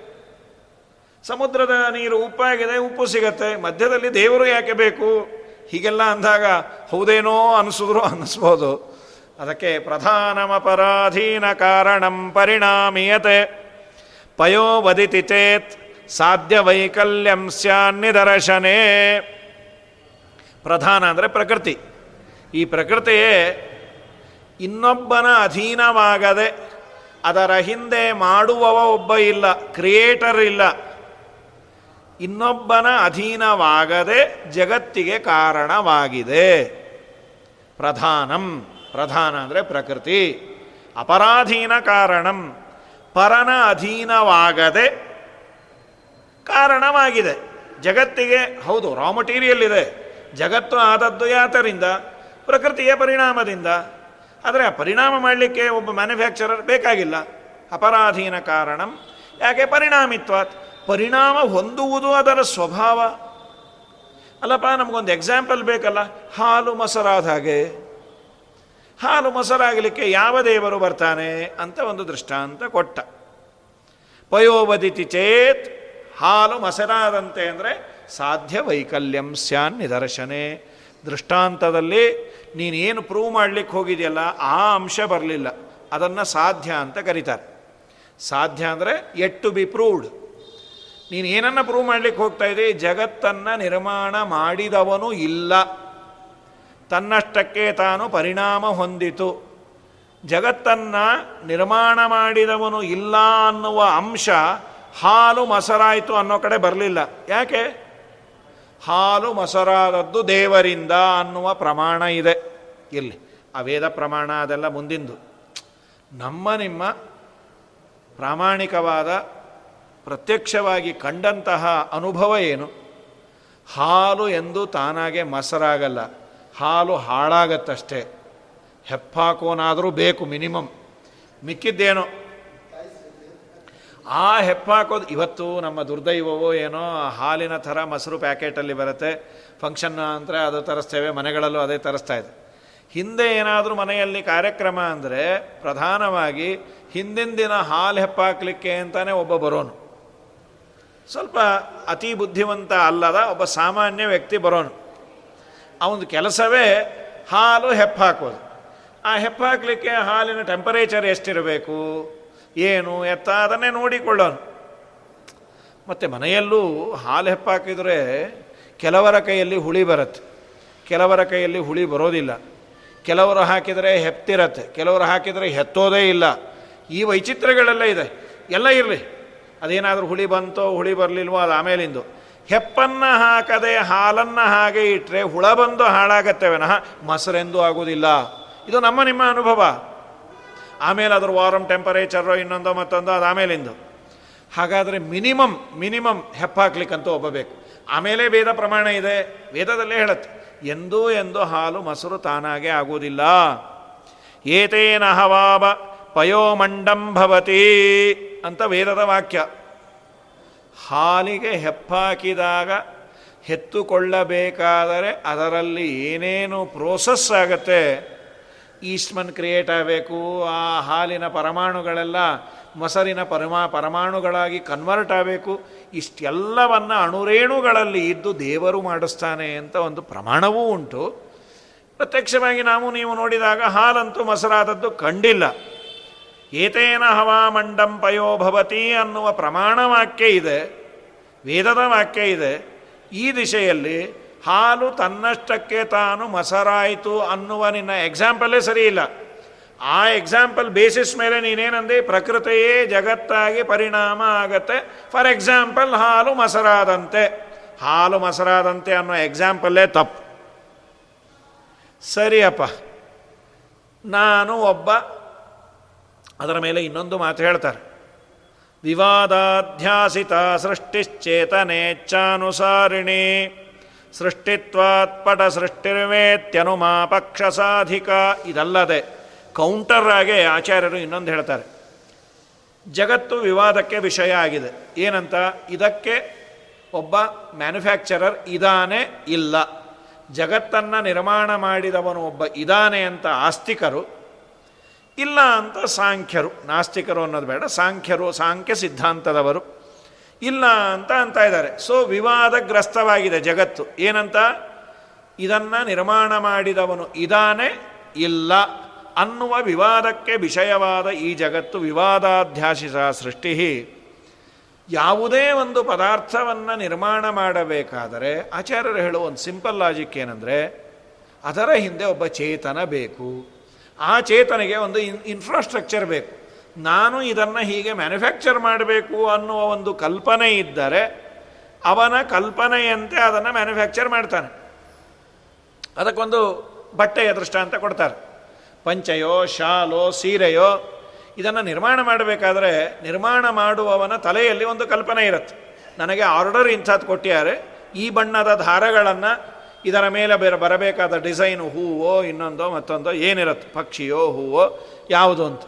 ಸಮುದ್ರದ ನೀರು ಉಪ್ಪಾಗಿದೆ ಉಪ್ಪು ಸಿಗತ್ತೆ. ಮಧ್ಯದಲ್ಲಿ ದೇವರು ಯಾಕೆ ಬೇಕು? ಹೀಗೆಲ್ಲ ಅಂದಾಗ ಹೌದೇನೋ ಅನಿಸಿದ್ರು ಅನ್ನಿಸ್ಬೋದು ಅದಕ್ಕೆ ಪ್ರಧಾನಮಪರಾಧೀನ ಕಾರಣಂ ಪರಿಣಾಮೀಯತೆ. ಪಯೋ ವದಿತಿ ಚೇತ್ ಸಾಧ್ಯ ವೈಕಲ್ಯಂ ಸ್ಯಾನ್ನಿದರ್ಶನೇ ಪ್ರಧಾನ ಅಂದರೆ ಪ್ರಕೃತಿ. ಈ ಪ್ರಕೃತಿಯೇ ಇನ್ನೊಬ್ಬನ ಅಧೀನವಾಗದೆ ಅದರ ಹಿಂದೆ ಮಾಡುವವ ಒಬ್ಬ ಇಲ್ಲ, ಕ್ರಿಯೇಟರ್ ಇಲ್ಲ. ಇನ್ನೊಬ್ಬನ ಅಧೀನವಾಗದೆ ಜಗತ್ತಿಗೆ ಕಾರಣವಾಗಿದೆ. ಪ್ರಧಾನಂ, ಪ್ರಧಾನ ಅಂದರೆ ಪ್ರಕೃತಿ. ಅಪರಾಧೀನ ಕಾರಣಂ. ಪರನ ಅಧೀನವಾಗದೆ ಕಾರಣವಾಗಿದೆ. ಜಗತ್ತಿಗೆ ಹೌದು ರಾ ಮಟೀರಿಯಲ್ ಇದೆ. ಜಗತ್ತು ಆದದ್ದು ಯಾತರಿಂದ? ಪ್ರಕೃತಿಯ ಪರಿಣಾಮದಿಂದ. ಆದರೆ ಆ ಪರಿಣಾಮ ಮಾಡಲಿಕ್ಕೆ ಒಬ್ಬ ಮ್ಯಾನುಫ್ಯಾಕ್ಚರರ್ ಬೇಕಾಗಿಲ್ಲ. ಅಪರಾಧೀನ ಕಾರಣಂ. ಯಾಕೆ ಪರಿಣಾಮಿತ್ವಾತ್? ಪರಿಣಾಮ ಹೊಂದುವುದು ಅದರ ಸ್ವಭಾವ. ಅಲ್ಲಪ್ಪ, ನಮಗೊಂದು ಎಕ್ಸಾಂಪಲ್ ಬೇಕಲ್ಲ? ಹಾಲು ಮೊಸರಾದ ಹಾಗೆ. ಹಾಲು ಮೊಸರಾಗಲಿಕ್ಕೆ ಯಾವ ದೇವರು ಬರ್ತಾನೆ ಅಂತ ಒಂದು ದೃಷ್ಟಾಂತ ಕೊಟ್ಟ. ಪಯೋವದಿತಿ ಚೇತ್, ಹಾಲು ಮೊಸರಾದಂತೆ ಅಂದರೆ ಸಾಧ್ಯ ವೈಕಲ್ಯಂ ಸ್ಯಾನ್ ನಿದರ್ಶನೆ. ದೃಷ್ಟಾಂತದಲ್ಲಿ ನೀನೇನು ಪ್ರೂವ್ ಮಾಡಲಿಕ್ಕೆ ಹೋಗಿದೆಯಲ್ಲ, ಆ ಅಂಶ ಬರಲಿಲ್ಲ. ಅದನ್ನು ಸಾಧ್ಯ ಅಂತ ಕರೀತಾರೆ. ಸಾಧ್ಯ ಅಂದರೆ ಎಟ್ ಟು ಬಿ ಪ್ರೂವ್ಡ್ ನೀನು ಏನನ್ನು ಪ್ರೂವ್ ಮಾಡಲಿಕ್ಕೆ ಹೋಗ್ತಾ ಇದ್ದೀ? ಜಗತ್ತನ್ನು ನಿರ್ಮಾಣ ಮಾಡಿದವನು ಇಲ್ಲ. ತನ್ನಷ್ಟಕ್ಕೆ ತಾನು ಪರಿಣಾಮ ಹೊಂದಿತು. ಜಗತ್ತನ್ನು ನಿರ್ಮಾಣ ಮಾಡಿದವನು ಇಲ್ಲ ಅನ್ನುವ ಅಂಶ ಹಾಲು ಮೊಸರಾಯಿತು ಅನ್ನೋ ಕಡೆ ಬರಲಿಲ್ಲ. ಯಾಕೆ? ಹಾಲು ಮೊಸರಾದದ್ದು ದೇವರಿಂದ ಅನ್ನುವ ಪ್ರಮಾಣ ಇದೆ. ಇಲ್ಲಿ ಆ ವೇದ ಪ್ರಮಾಣ ಅದೆಲ್ಲ ಮುಂದಿಂದು. ನಮ್ಮ ನಿಮ್ಮ ಪ್ರಾಮಾಣಿಕವಾದ ಪ್ರತ್ಯಕ್ಷವಾಗಿ ಕಂಡಂತಹ ಅನುಭವ ಏನು? ಹಾಲು ಎಂದು ತಾನಾಗೆ ಮೊಸರಾಗಲ್ಲ. ಹಾಲು ಹಾಳಾಗತ್ತಷ್ಟೇ. ಹೆಪ್ಪಾಕೋನಾದರೂ ಬೇಕು ಮಿನಿಮಮ್ ಮಿಕ್ಕಿದ್ದೇನೋ? ಆ ಹೆಪ್ಪಾಕೋದು ಇವತ್ತು ನಮ್ಮ ದುರ್ದೈವವೋ ಏನೋ ಹಾಲಿನ ಥರ ಮೊಸರು ಪ್ಯಾಕೆಟಲ್ಲಿ ಬರುತ್ತೆ. ಫಂಕ್ಷನ್ ಅಂದರೆ ಅದು ತರಿಸ್ತೇವೆ, ಮನೆಗಳಲ್ಲೂ ಅದೇ ತರಿಸ್ತಾ ಇದೆ. ಹಿಂದೆ ಏನಾದರೂ ಮನೆಯಲ್ಲಿ ಕಾರ್ಯಕ್ರಮ ಅಂದರೆ ಪ್ರಧಾನವಾಗಿ ಹಿಂದಿನ ದಿನ ಹಾಲು ಹೆಪ್ಪಾಕ್ಲಿಕ್ಕೆ ಅಂತಲೇ ಒಬ್ಬ ಬರೋನು. ಸ್ವಲ್ಪ ಅತಿ ಬುದ್ಧಿವಂತ ಅಲ್ಲದ ಒಬ್ಬ ಸಾಮಾನ್ಯ ವ್ಯಕ್ತಿ ಬರೋನು. ಅವನ ಕೆಲಸವೇ ಹಾಲು ಹೆಪ್ಪಾಕೋದು. ಆ ಹೆಪ್ಪಾಕ್ಲಿಕ್ಕೆ ಹಾಲಿನ ಟೆಂಪರೇಚರ್ ಎಷ್ಟಿರಬೇಕು? ಏನು? ಎತ್ತ? ಅದನ್ನೇ ನೋಡಿಕೊಳ್ಳೋನು. ಮತ್ತು ಮನೆಯಲ್ಲೂ ಹಾಲು ಹೆಪ್ಪಾಕಿದರೆ ಕೆಲವರ ಕೈಯಲ್ಲಿ ಹುಳಿ ಬರುತ್ತೆ. ಕೆಲವರ ಕೈಯಲ್ಲಿ ಹುಳಿ ಬರೋದಿಲ್ಲ. ಕೆಲವರು ಹಾಕಿದರೆ ಹೆಪ್ತಿರತ್ತೆ. ಕೆಲವರು ಹಾಕಿದರೆ ಹೆತ್ತೋದೇ ಇಲ್ಲ. ಈ ವೈಚಿತ್ರ್ಯಗಳೆಲ್ಲ ಇದೆ. ಎಲ್ಲ ಇರಲಿ. ಅದೇನಾದರೂ ಹುಳಿ ಬಂತೋ, ಹುಳಿ ಬರಲಿಲ್ವೋ ಅದು ಆಮೇಲಿಂದು ಹೆಪ್ಪನ್ನು ಹಾಕದೆ ಹಾಲನ್ನು ಹಾಗೆ ಇಟ್ಟರೆ ಹುಳ ಬಂದು ಹಾಳಾಗತ್ತೆ ವಿನಃ ಮೊಸರೆಂದು ಆಗೋದಿಲ್ಲ ಇದು ನಮ್ಮ ನಿಮ್ಮ ಅನುಭವ. ಆಮೇಲೆ ಅದ್ರ ವಾರಮ್ ಟೆಂಪರೇಚರು ಇನ್ನೊಂದೋ ಮತ್ತೊಂದು ಅದು ಆಮೇಲಿಂದು. ಹಾಗಾದರೆ ಮಿನಿಮಮ್ ಮಿನಿಮಮ್ ಹೆಪ್ಪಾಕ್ಲಿಕ್ಕಂತೂ ಒಬ್ಬಬೇಕು ಆಮೇಲೆ ವೇದ ಪ್ರಮಾಣ ಇದೆ. ವೇದದಲ್ಲೇ ಹೇಳುತ್ತೆ. ಎಂದೂ ಎಂದು ಹಾಲು ಮೊಸರು ತಾನಾಗೆ ಆಗುವುದಿಲ್ಲ. ಏತೇನ ಹವಾಬ ಪಯೋಮಂಡಂ ಭವತಿ ಅಂತ ವೇದದ ವಾಕ್ಯ. ಹಾಲಿಗೆ ಹೆಪ್ಪಾಕಿದಾಗ ಹೆತ್ತುಕೊಳ್ಳಬೇಕಾದರೆ ಅದರಲ್ಲಿ ಏನೇನು ಪ್ರೋಸೆಸ್ ಆಗುತ್ತೆ? ಈಸ್ಟ್ಮನ್ ಕ್ರಿಯೇಟ್ ಆಗಬೇಕು, ಆ ಹಾಲಿನ ಪರಮಾಣುಗಳೆಲ್ಲ ಮೊಸರಿನ ಪರಮಾ, ಪರಮಾಣುಗಳಾಗಿ ಕನ್ವರ್ಟ್ ಆಗಬೇಕು. ಇಷ್ಟೆಲ್ಲವನ್ನು ಅಣುರೇಣುಗಳಲ್ಲಿ ಇದ್ದು ದೇವರು ಮಾಡಿಸ್ತಾನೆ ಅಂತ ಒಂದು ಪ್ರಮಾಣವೂ ಉಂಟು. ಪ್ರತ್ಯಕ್ಷವಾಗಿ ನಾವು ನೀವು ನೋಡಿದಾಗ ಹಾಲಂತೂ ಮೊಸರಾದದ್ದು ಕಂಡಿಲ್ಲ. ಏತೇನ ಹವಾಮಂಡಂ ಪಯೋಭವತಿ ಅನ್ನುವ ಪ್ರಮಾಣ ವಾಕ್ಯ ಇದೆ, ವೇದದ ವಾಕ್ಯ ಇದೆ. ಈ ದಿಶೆಯಲ್ಲಿ ಹಾಲು ತನ್ನಷ್ಟಕ್ಕೆ ತಾನು ಮಸರಾಯಿತು ಅನ್ನುವ ನಿನ್ನ ಎಕ್ಸಾಂಪಲ್ಲೇ ಸರಿ ಇಲ್ಲ. ಆ ಎಕ್ಸಾಂಪಲ್ ಬೇಸಿಸ್ ಮೇಲೆ ನೀನೇನಂದೆ? ಪ್ರಕೃತಿಯೇ ಜಗತ್ತಾಗಿ ಪರಿಣಾಮ ಆಗತ್ತೆ. ಫಾರ್ ಎಕ್ಸಾಂಪಲ್ ಹಾಲು ಮಸರಾದಂತೆ. ಹಾಲು ಮಸರಾದಂತೆ ಅನ್ನೋ ಎಕ್ಸಾಂಪಲ್ಲೇ ತಪ್ಪು. ಸರಿಯಪ್ಪ. ನಾನು ಒಬ್ಬ ಅದರ ಮೇಲೆ ಇನ್ನೊಂದು ಮಾತು ಹೇಳ್ತಾರೆ. ವಿವಾದಾಧ್ಯಾಸಿತ ಸೃಷ್ಟಿಶ್ಚೇತನೇಚ್ಛಾನುಸಾರಿಣಿ ಸೃಷ್ಟಿತ್ವಾತ್ಪಟ ಸೃಷ್ಟಿರ್ವೇತ್ಯನುಮಾಪಕ್ಷ ಸಾಧಿಕ ಇದಲ್ಲದೆ ಕೌಂಟರ್ ಆಗಿ ಆಚಾರ್ಯರು ಇನ್ನೊಂದು ಹೇಳ್ತಾರೆ. ಜಗತ್ತು ವಿವಾದಕ್ಕೆ ವಿಷಯ ಆಗಿದೆ. ಏನಂತ? ಇದಕ್ಕೆ ಒಬ್ಬ ಮ್ಯಾನುಫ್ಯಾಕ್ಚರರ್ ಇದಾನೆ ಇಲ್ಲ. ಜಗತ್ತನ್ನು ನಿರ್ಮಾಣ ಮಾಡಿದವನು ಒಬ್ಬ ಇದಾನೆ ಅಂತ ಆಸ್ತಿಕರು ಇಲ್ಲ ಅಂತ ಸಾಂಖ್ಯರು, ನಾಸ್ತಿಕರು ಅನ್ನೋದು ಬೇಡ, ಸಾಂಖ್ಯರು, ಸಾಂಖ್ಯ ಸಿದ್ಧಾಂತದವರು. ಇಲ್ಲ ಅಂತ ಅಂತ ಇದ್ದಾರೆ. ಸೊ ವಿವಾದಗ್ರಸ್ತವಾಗಿದೆ ಜಗತ್ತು. ಏನಂತ? ಇದನ್ನು ನಿರ್ಮಾಣ ಮಾಡಿದವನು ಇದಾನೆ? ಇಲ್ಲ. ಅನ್ನುವ ವಿವಾದಕ್ಕೆ ವಿಷಯವಾದ ಈ ಜಗತ್ತು ವಿವಾದಾಧ್ಯಾಸಿಸ ಸೃಷ್ಟಿ. ಯಾವುದೇ ಒಂದು ಪದಾರ್ಥವನ್ನು ನಿರ್ಮಾಣ ಮಾಡಬೇಕಾದರೆ, ಆಚಾರ್ಯರು ಹೇಳುವ ಒಂದು ಸಿಂಪಲ್ ಲಾಜಿಕ್ ಏನಂದರೆ, ಅದರ ಹಿಂದೆ ಒಬ್ಬ ಚೇತನ ಬೇಕು. ಆ ಚೇತನಿಗೆ ಒಂದು ಇನ್ ಇನ್ಫ್ರಾಸ್ಟ್ರಕ್ಚರ್ ಬೇಕು. ನಾನು ಇದನ್ನು ಹೀಗೆ ಮ್ಯಾನುಫ್ಯಾಕ್ಚರ್ ಮಾಡಬೇಕು ಅನ್ನುವ ಒಂದು ಕಲ್ಪನೆ ಇದ್ದರೆ ಅವನ ಕಲ್ಪನೆಯಂತೆ ಅದನ್ನು ಮ್ಯಾನುಫ್ಯಾಕ್ಚರ್ ಮಾಡ್ತಾನೆ. ಅದಕ್ಕೊಂದು ಬಟ್ಟೆಯ ದೃಷ್ಟಾಂತ ಕೊಡ್ತಾರೆ. ಪಂಚೆಯೋ, ಶಾಲೋ, ಸೀರೆಯೋ, ಇದನ್ನು ನಿರ್ಮಾಣ ಮಾಡಬೇಕಾದ್ರೆ ನಿರ್ಮಾಣ ಮಾಡುವವನ ತಲೆಯಲ್ಲಿ ಒಂದು ಕಲ್ಪನೆ ಇರುತ್ತೆ. ನನಗೆ ಆರ್ಡರ್ ಇಂಥದ್ದು ಕೊಟ್ಟಿದ್ದಾರೆ, ಈ ಬಣ್ಣದ ದಾರಗಳನ್ನು ಇದರ ಮೇಲೆ ಬೇರೆ ಬರಬೇಕಾದ ಡಿಸೈನು ಹೂವೋ ಇನ್ನೊಂದೋ ಮತ್ತೊಂದೋ ಏನಿರುತ್ತೆ ಪಕ್ಷಿಯೋ ಹೂವೋ ಯಾವುದು ಅಂತ.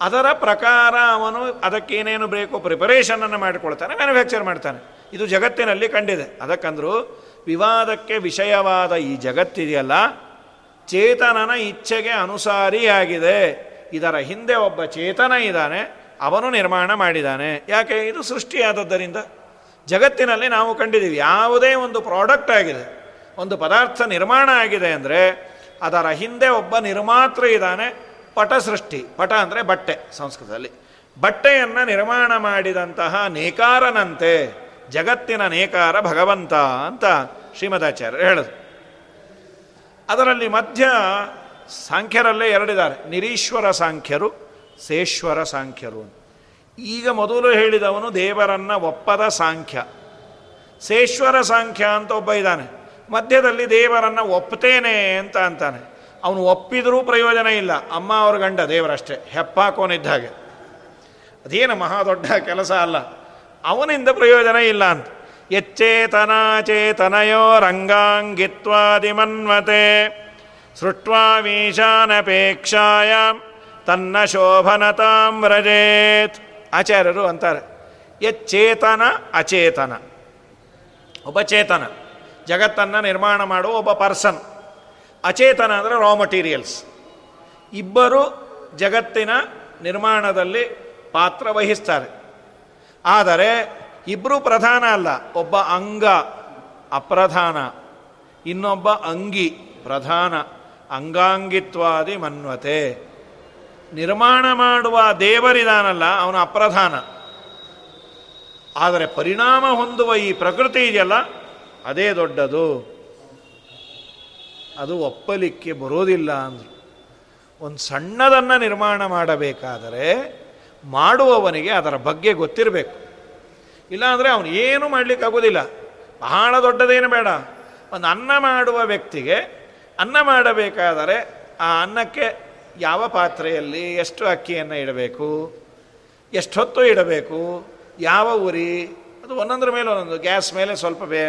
ಅದರ ಪ್ರಕಾರ ಅವನು ಅದಕ್ಕೇನೇನು ಬೇಕೋ ಪ್ರಿಪರೇಷನನ್ನು ಮಾಡಿಕೊಳ್ತಾನೆ ಮ್ಯಾನುಫ್ಯಾಕ್ಚರ್ ಮಾಡ್ತಾನೆ. ಇದು ಜಗತ್ತಿನಲ್ಲಿ ಕಂಡಿದೆ. ಅದಕ್ಕಂದ್ರು ವಿವಾದಕ್ಕೆ ವಿಷಯವಾದ ಈ ಜಗತ್ತಿದೆಯಲ್ಲ, ಚೇತನನ ಇಚ್ಛೆಗೆ ಅನುಸಾರಿಯಾಗಿದೆ ಇದರ ಹಿಂದೆ ಒಬ್ಬ ಚೇತನ ಇದ್ದಾನೆ, ಅವನು ನಿರ್ಮಾಣ ಮಾಡಿದ್ದಾನೆ. ಯಾಕೆ? ಇದು ಸೃಷ್ಟಿಯಾದದ್ದರಿಂದ. ಜಗತ್ತಿನಲ್ಲಿ ನಾವು ಕಂಡಿದ್ದೀವಿ, ಯಾವುದೇ ಒಂದು ಪ್ರಾಡಕ್ಟ್ ಆಗಿದೆ. ಒಂದು ಪದಾರ್ಥ ನಿರ್ಮಾಣ ಆಗಿದೆ ಅಂದರೆ ಅದರ ಹಿಂದೆ ಒಬ್ಬ ನಿರ್ಮಾತೃ ಇದ್ದಾನೆ, ಪಟ ಸೃಷ್ಟಿ. ಪಟ ಅಂದರೆ ಬಟ್ಟೆ ಸಂಸ್ಕೃತದಲ್ಲಿ. ಬಟ್ಟೆಯನ್ನು ನಿರ್ಮಾಣ ಮಾಡಿದಂತಹ ನೇಕಾರನಂತೆ, ಜಗತ್ತಿನ ನೇಕಾರ ಭಗವಂತ ಅಂತ ಶ್ರೀಮದಾಚಾರ್ಯರು ಹೇಳಿದ್ರು ಅದರಲ್ಲಿ ಮಧ್ಯ ಸಾಂಖ್ಯರಲ್ಲೇ ಎರಡಿದ್ದಾರೆ. ನಿರೀಶ್ವರ ಸಾಂಖ್ಯರು ಸೇಶ್ವರ ಸಾಂಖ್ಯರು ಈಗ ಮೊದಲು ಹೇಳಿದವನು ದೇವರನ್ನ ಒಪ್ಪದ ಸಾಂಖ್ಯ. ಸೇಶ್ವರ ಸಾಂಖ್ಯ ಅಂತ ಒಬ್ಬ ಇದ್ದಾನೆ. ಮಧ್ಯದಲ್ಲಿ ದೇವರನ್ನು ಒಪ್ತೇನೆ ಅಂತ ಅಂತಾನೆ. ಅವನು ಒಪ್ಪಿದರೂ ಪ್ರಯೋಜನ ಇಲ್ಲ. ಅಮ್ಮ ಅವ್ರ ಗಂಡ ದೇವರಷ್ಟೇ. ಹೆಪ್ಪಾಕೋನಿದ್ದ ಹಾಗೆ. ಅದೇನು ಮಹಾ ದೊಡ್ಡ ಕೆಲಸ ಅಲ್ಲ. ಅವನಿಂದ ಪ್ರಯೋಜನ ಇಲ್ಲ ಅಂತ. ಯಚ್ಚೇತನಾಚೇತನಯೋ ರಂಗಾಂಗಿತ್ವಾದಿಮನ್ವತೆ. ಸೃಷ್ಟ್ವಾಮೀಶಾನಪೇಕ್ಷಾಯ ತನ್ನ ಶೋಭನತಾಂ ರಜೇತ್ ಆಚಾರ್ಯರು ಅಂತಾರೆ. ಯಚ್ಚೇತನ ಅಚೇತನ. ಉಪಚೇತನ. ಚೇತನ ಜಗತ್ತನ್ನು ನಿರ್ಮಾಣ ಮಾಡುವ ಒಬ್ಬ ಪರ್ಸನ್. ಅಚೇತನ ಅಂದರೆ ರಾ ಮಟೀರಿಯಲ್ಸ್ ಇಬ್ಬರು ಜಗತ್ತಿನ ನಿರ್ಮಾಣದಲ್ಲಿ ಪಾತ್ರ ವಹಿಸ್ತಾರೆ. ಆದರೆ ಇಬ್ಬರು ಪ್ರಧಾನ ಅಲ್ಲ, ಒಬ್ಬ ಅಂಗ ಅಪ್ರಧಾನ, ಇನ್ನೊಬ್ಬ ಅಂಗಿ ಪ್ರಧಾನ, ಅಂಗಾಂಗಿತ್ವಾದಿ ಮನ್ವತೆ. ನಿರ್ಮಾಣ ಮಾಡುವ ದೇವರಿದಾನಲ್ಲ, ಅವನು ಅಪ್ರಧಾನ. ಆದರೆ ಪರಿಣಾಮ ಹೊಂದುವ ಈ ಪ್ರಕೃತಿ ಇದೆಯಲ್ಲ ಅದೇ ದೊಡ್ಡದು. ಅದು ಒಪ್ಪಲಿಕ್ಕೆ ಬರೋದಿಲ್ಲ ಅಂದರು. ಒಂದು ಸಣ್ಣದನ್ನು ನಿರ್ಮಾಣ ಮಾಡಬೇಕಾದರೆ ಮಾಡುವವನಿಗೆ ಅದರ ಬಗ್ಗೆ ಗೊತ್ತಿರಬೇಕು. ಇಲ್ಲಾಂದರೆ ಅವನು ಏನು ಮಾಡಲಿಕ್ಕಾಗೋದಿಲ್ಲ. ಬಹಳ ದೊಡ್ಡದೇನು ಬೇಡ. ಒಂದು ಅನ್ನ ಮಾಡುವ ವ್ಯಕ್ತಿಗೆ ಅನ್ನ ಮಾಡಬೇಕಾದರೆ ಆ ಅನ್ನಕ್ಕೆ ಯಾವ ಪಾತ್ರೆಯಲ್ಲಿ ಎಷ್ಟು ಅಕ್ಕಿಯನ್ನು ಇಡಬೇಕು, ಎಷ್ಟೊತ್ತು ಇಡಬೇಕು, ಯಾವ ಉರಿ, ಅದು ಒಂದೊಂದ್ರ ಮೇಲೆ ಒಂದೊಂದು ಗ್ಯಾಸ್ ಮೇಲೆ ಸ್ವಲ್ಪ ಬೇ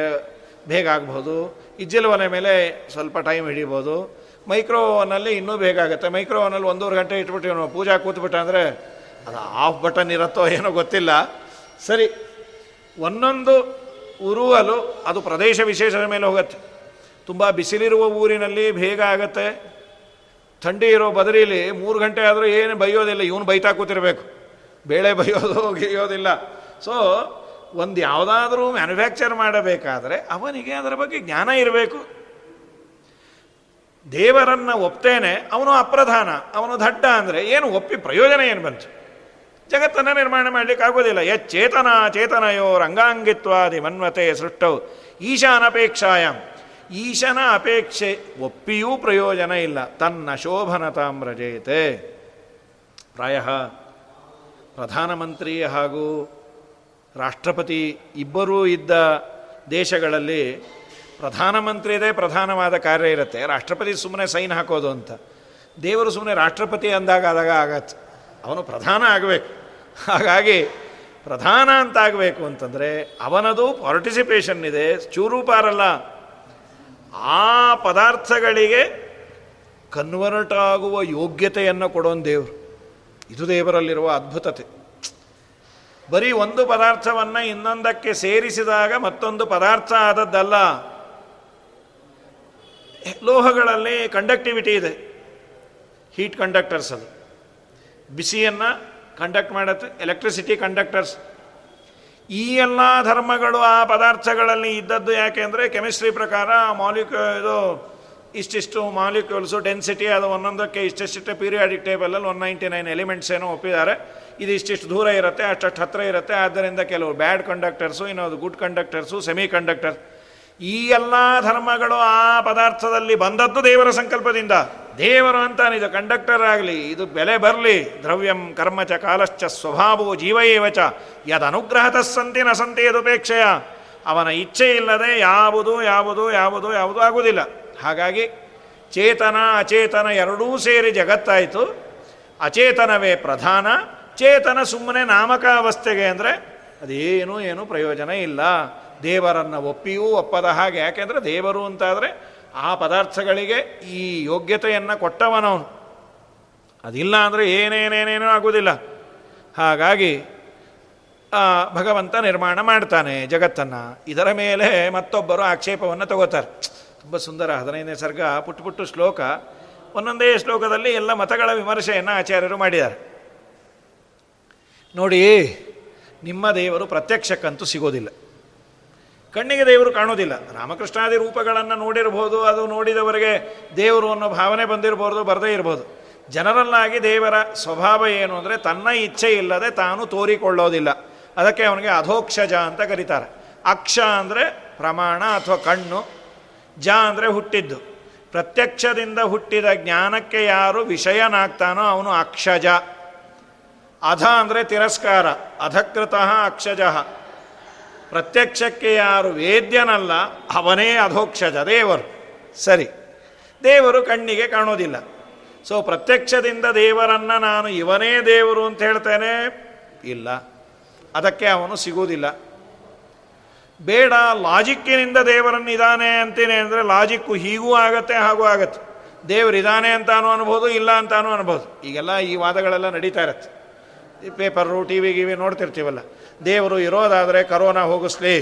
ಬೇಗ ಆಗ್ಬೋದು. ಇಜ್ಜಲ್ ಒಲೆ ಮೇಲೆ ಸ್ವಲ್ಪ ಟೈಮ್ ಹಿಡಿಬೋದು. ಮೈಕ್ರೋ ಓವನಲ್ಲಿ ಇನ್ನೂ ಬೇಗ ಆಗುತ್ತೆ. ಮೈಕ್ರೋ ಓವನಲ್ಲಿ ಒಂದೂವರೆ ಗಂಟೆ ಇಟ್ಬಿಟ್ಟು ಪೂಜಾ ಕೂತ್ಬಿಟ್ಟ ಅಂದರೆ ಅದು ಆಫ್ ಬಟನ್ ಇರುತ್ತೋ ಏನೋ ಗೊತ್ತಿಲ್ಲ. ಸರಿ, ಒಂದೊಂದು ಉರುವಲು ಅದು ಪ್ರದೇಶ ವಿಶೇಷದ ಮೇಲೆ ಹೋಗುತ್ತೆ. ತುಂಬ ಬಿಸಿಲಿರುವ ಊರಿನಲ್ಲಿ ಬೇಗ ಆಗುತ್ತೆ. ಥಂಡಿ ಇರೋ ಬದರಿಲಿ ಮೂರು ಗಂಟೆ ಆದರೂ ಏನು ಬೈಯೋದಿಲ್ಲ. ಇವನು ಬೈತಾ ಕೂತಿರಬೇಕು. ಬೇಳೆ ಬೈಯೋದು ಗಿಯೋದಿಲ್ಲ ಸೊ ಒಂದು ಯಾವುದಾದ್ರೂ ಮ್ಯಾನುಫ್ಯಾಕ್ಚರ್ ಮಾಡಬೇಕಾದ್ರೆ ಅವನಿಗೆ ಅದರ ಬಗ್ಗೆ ಜ್ಞಾನ ಇರಬೇಕು. ದೇವರನ್ನು ಒಪ್ತೇನೆ, ಅವನು ಅಪ್ರಧಾನ, ಅವನು ದಡ್ಡ ಅಂದರೆ ಏನು ಒಪ್ಪಿ ಪ್ರಯೋಜನ ಏನು ಬಂತು? ಜಗತ್ತನ್ನು ನಿರ್ಮಾಣ ಮಾಡಲಿಕ್ಕೆ ಆಗೋದಿಲ್ಲ. ಯಚ್ಚೇತನ ಚೇತನಯೋ ರಂಗಾಂಗಿತ್ವಾದಿ ಮನ್ವತೆ ಸೃಷ್ಟವು ಈಶಾನಪೇಕ್ಷಾಯಂ ಈಶನ ಅಪೇಕ್ಷೆ ಒಪ್ಪಿಯೂ ಪ್ರಯೋಜನ ಇಲ್ಲ. ತನ್ನ ಶೋಭನತಾಮ್ರಜೇತೆ ಪ್ರಾಯ ಪ್ರಧಾನಮಂತ್ರಿ ಹಾಗೂ ರಾಷ್ಟ್ರಪತಿ ಇಬ್ಬರೂ ಇದ್ದ ದೇಶಗಳಲ್ಲಿ ಪ್ರಧಾನಮಂತ್ರಿಯದೇ ಪ್ರಧಾನವಾದ ಕಾರ್ಯ ಇರುತ್ತೆ. ರಾಷ್ಟ್ರಪತಿ ಸುಮ್ಮನೆ ಸೈನ್ ಹಾಕೋದು ಅಂತ. ದೇವರು ಸುಮ್ಮನೆ ರಾಷ್ಟ್ರಪತಿ ಅಂದಾಗ ಆದಾಗ ಆಗತ್ತೆ. ಅವನು ಪ್ರಧಾನ ಆಗಬೇಕು. ಹಾಗಾಗಿ ಪ್ರಧಾನ ಅಂತ ಆಗಬೇಕು ಅಂತಂದರೆ ಅವನದು ಪಾರ್ಟಿಸಿಪೇಷನ್ ಇದೆ. ಚೂರೂಪಾರಲ್ಲ ಆ ಪದಾರ್ಥಗಳಿಗೆ ಕನ್ವರ್ಟ್ ಆಗುವ ಯೋಗ್ಯತೆಯನ್ನು ಕೊಡೋನ್ ದೇವರು. ಇದು ದೇವರಲ್ಲಿರುವ ಅದ್ಭುತತೆ. ಬರೀ ಒಂದು ಪದಾರ್ಥವನ್ನು ಇನ್ನೊಂದಕ್ಕೆ ಸೇರಿಸಿದಾಗ ಮತ್ತೊಂದು ಪದಾರ್ಥ ಆದದ್ದಲ್ಲ. ಲೋಹಗಳಲ್ಲಿ ಕಂಡಕ್ಟಿವಿಟಿ ಇದೆ. ಹೀಟ್ ಕಂಡಕ್ಟರ್ಸ್ ಅದು. ಬಿಸಿಯನ್ನು ಕಂಡಕ್ಟ್ ಮಾಡುತ್ತೆ ಎಲೆಕ್ಟ್ರಿಸಿಟಿ ಕಂಡಕ್ಟರ್ಸ್ ಈ ಎಲ್ಲ ಧರ್ಮಗಳು ಆ ಪದಾರ್ಥಗಳಲ್ಲಿ ಇದ್ದದ್ದು ಯಾಕೆ ಅಂದರೆ ಕೆಮಿಸ್ಟ್ರಿ ಪ್ರಕಾರ ಮಾಲಿಕ್ಯೂ ಇದು ಇಷ್ಟಿಷ್ಟು ಮಾಲಿಕ್ಯೂಲ್ಸು ಡೆನ್ಸಿಟಿ ಅದು ಒಂದೊಂದಕ್ಕೆ ಇಷ್ಟಿಷ್ಟು ಪೀರಿಯಾಡಿಕ್ ಟೇಬಲಲ್ಲಿ ಒನ್ ನೈಂಟಿ ನೈನ್ ಎಲಿಮೆಂಟ್ಸ್ ಏನೋ ಒಪ್ಪಿದ್ದಾರೆ. ಇದು ಇಷ್ಟಿಷ್ಟು ದೂರ ಇರುತ್ತೆ, ಅಷ್ಟಷ್ಟು ಹತ್ತಿರ ಇರುತ್ತೆ. ಆದ್ದರಿಂದ ಕೆಲವು ಬ್ಯಾಡ್ ಕಂಡಕ್ಟರ್ಸು ಇನ್ನೊಂದು ಗುಡ್ ಕಂಡಕ್ಟರ್ಸು ಸೆಮಿ ಕಂಡಕ್ಟರ್ ಈ ಎಲ್ಲ ಧರ್ಮಗಳು ಆ ಪದಾರ್ಥದಲ್ಲಿ ಬಂದದ್ದು ದೇವರ ಸಂಕಲ್ಪದಿಂದ. ದೇವರು ಇದು ಕಂಡಕ್ಟರ್ ಆಗಲಿ, ಇದು ಬೆಲೆ ಬರಲಿ. ದ್ರವ್ಯಂ ಕರ್ಮಚ ಕಾಲಶ್ಚ ಸ್ವಭಾವೋ ಜೀವಯೇವಚ ಯದನುಗ್ರಹತ ಸಂತಿ ನಸಂತಿ ಸಂತಿ ಯದುಪೇಕ್ಷೆಯ. ಅವನ ಇಚ್ಛೆ ಇಲ್ಲದೆ ಯಾವುದು ಯಾವುದು ಯಾವುದು ಯಾವುದು ಆಗುವುದಿಲ್ಲ. ಹಾಗಾಗಿ ಚೇತನ, ಅಚೇತನ ಎರಡೂ ಸೇರಿ ಜಗತ್ತಾಯಿತು. ಅಚೇತನವೇ ಪ್ರಧಾನ, ಚೇತನ ಸುಮ್ಮನೆ ನಾಮಕಾವಸ್ಥೆಗೆ ಅಂದರೆ ಅದೇನೂ ಏನು ಪ್ರಯೋಜನ ಇಲ್ಲ. ದೇವರನ್ನು ಒಪ್ಪಿಯೂ ಒಪ್ಪದ ಹಾಗೆ. ಯಾಕೆಂದರೆ ದೇವರು ಅಂತಾದರೆ ಆ ಪದಾರ್ಥಗಳಿಗೆ ಈ ಯೋಗ್ಯತೆಯನ್ನು ಕೊಟ್ಟವನವನು. ಅದಿಲ್ಲ ಅಂದರೆ ಏನೇನೇನೇನೂ ಆಗುವುದಿಲ್ಲ ಹಾಗಾಗಿ ಭಗವಂತ ನಿರ್ಮಾಣ ಮಾಡ್ತಾನೆ ಜಗತ್ತನ್ನು. ಇದರ ಮೇಲೆ ಮತ್ತೊಬ್ಬರು ಆಕ್ಷೇಪವನ್ನು ತಗೋತಾರೆ. ತುಂಬ ಸುಂದರ ಹದಿನೈದನೇ ಸರ್ಗ, ಪುಟ್ಟು ಪುಟ್ಟು ಶ್ಲೋಕ. ಒಂದೊಂದೇ ಶ್ಲೋಕದಲ್ಲಿ ಎಲ್ಲ ಮತಗಳ ವಿಮರ್ಶೆಯನ್ನು ಆಚಾರ್ಯರು ಮಾಡಿದ್ದಾರೆ. ನೋಡಿ, ನಿಮ್ಮ ದೇವರು ಪ್ರತ್ಯಕ್ಷಕ್ಕಂತೂ ಸಿಗೋದಿಲ್ಲ. ಕಣ್ಣಿಗೆ ದೇವರು ಕಾಣೋದಿಲ್ಲ. ರಾಮಕೃಷ್ಣಾದಿ ರೂಪಗಳನ್ನು ನೋಡಿರ್ಬೋದು, ಅದು ನೋಡಿದವರಿಗೆ ದೇವರು ಅನ್ನೋ ಭಾವನೆ ಬಂದಿರ್ಬೋದು, ಬರದೇ ಇರ್ಬೋದು. ಜನರಲ್ಲಾಗಿ ದೇವರ ಸ್ವಭಾವ ಏನು ಅಂದರೆ, ತನ್ನ ಇಚ್ಛೆ ಇಲ್ಲದೆ ತಾನು ತೋರಿಕೊಳ್ಳೋದಿಲ್ಲ. ಅದಕ್ಕೆ ಅವನಿಗೆ ಅಧೋಕ್ಷಜ ಅಂತ ಕರೀತಾರೆ. ಅಕ್ಷ ಅಂದರೆ ಪ್ರಮಾಣ ಅಥವಾ ಕಣ್ಣು. ಜ ಅಂದರೆ ಹುಟ್ಟಿದ್ದು. ಪ್ರತ್ಯಕ್ಷದಿಂದ ಹುಟ್ಟಿದ ಜ್ಞಾನಕ್ಕೆ ಯಾರು ವಿಷಯನಾಗ್ತಾನೋ ಅವನು ಅಕ್ಷಜ. ಅಧ ಅಂದರೆ ತಿರಸ್ಕಾರ, ಅಧಕೃತಃ ಅಕ್ಷಜ. ಪ್ರತ್ಯಕ್ಷಕ್ಕೆ ಯಾರು ವೇದ್ಯನಲ್ಲ, ಅವನೇ ಅಧೋಕ್ಷಜ, ದೇವರು. ಸರಿ. ದೇವರು ಕಣ್ಣಿಗೆ ಕಾಣೋದಿಲ್ಲ. ಸೊ ಪ್ರತ್ಯಕ್ಷದಿಂದ ದೇವರನ್ನು ನಾನು ಇವನೇ ದೇವರು ಅಂತ ಹೇಳ್ತೇನೆ, ಇಲ್ಲ. ಅದಕ್ಕೆ ಅವನು ಸಿಗುವುದಿಲ್ಲ. ಬೇಡ, ಲಾಜಿಕ್ಕಿನಿಂದ ದೇವರನ್ನು ಇದ್ದಾನೆ ಅಂತೀನಿ ಅಂದರೆ ಲಾಜಿಕ್ಕು ಹೀಗೂ ಆಗತ್ತೆ, ಹಾಗೂ ಆಗತ್ತೆ. ದೇವರು ಇದ್ದಾನೆ ಅಂತಾನು ಅನ್ಬೋದು, ಇಲ್ಲ ಅಂತಾನು ಅನ್ಬೋದು. ಈಗೆಲ್ಲ ಈ ವಾದಗಳೆಲ್ಲ ನಡೀತಾ ಇರತ್ತೆ. ಈ ಪೇಪರು ಟಿ ವಿ ಗಿವಿ ನೋಡ್ತಿರ್ತೀವಲ್ಲ. ದೇವರು ಇರೋದಾದರೆ ಕರೋನಾ ಹೋಗಿಸ್ಲಿ.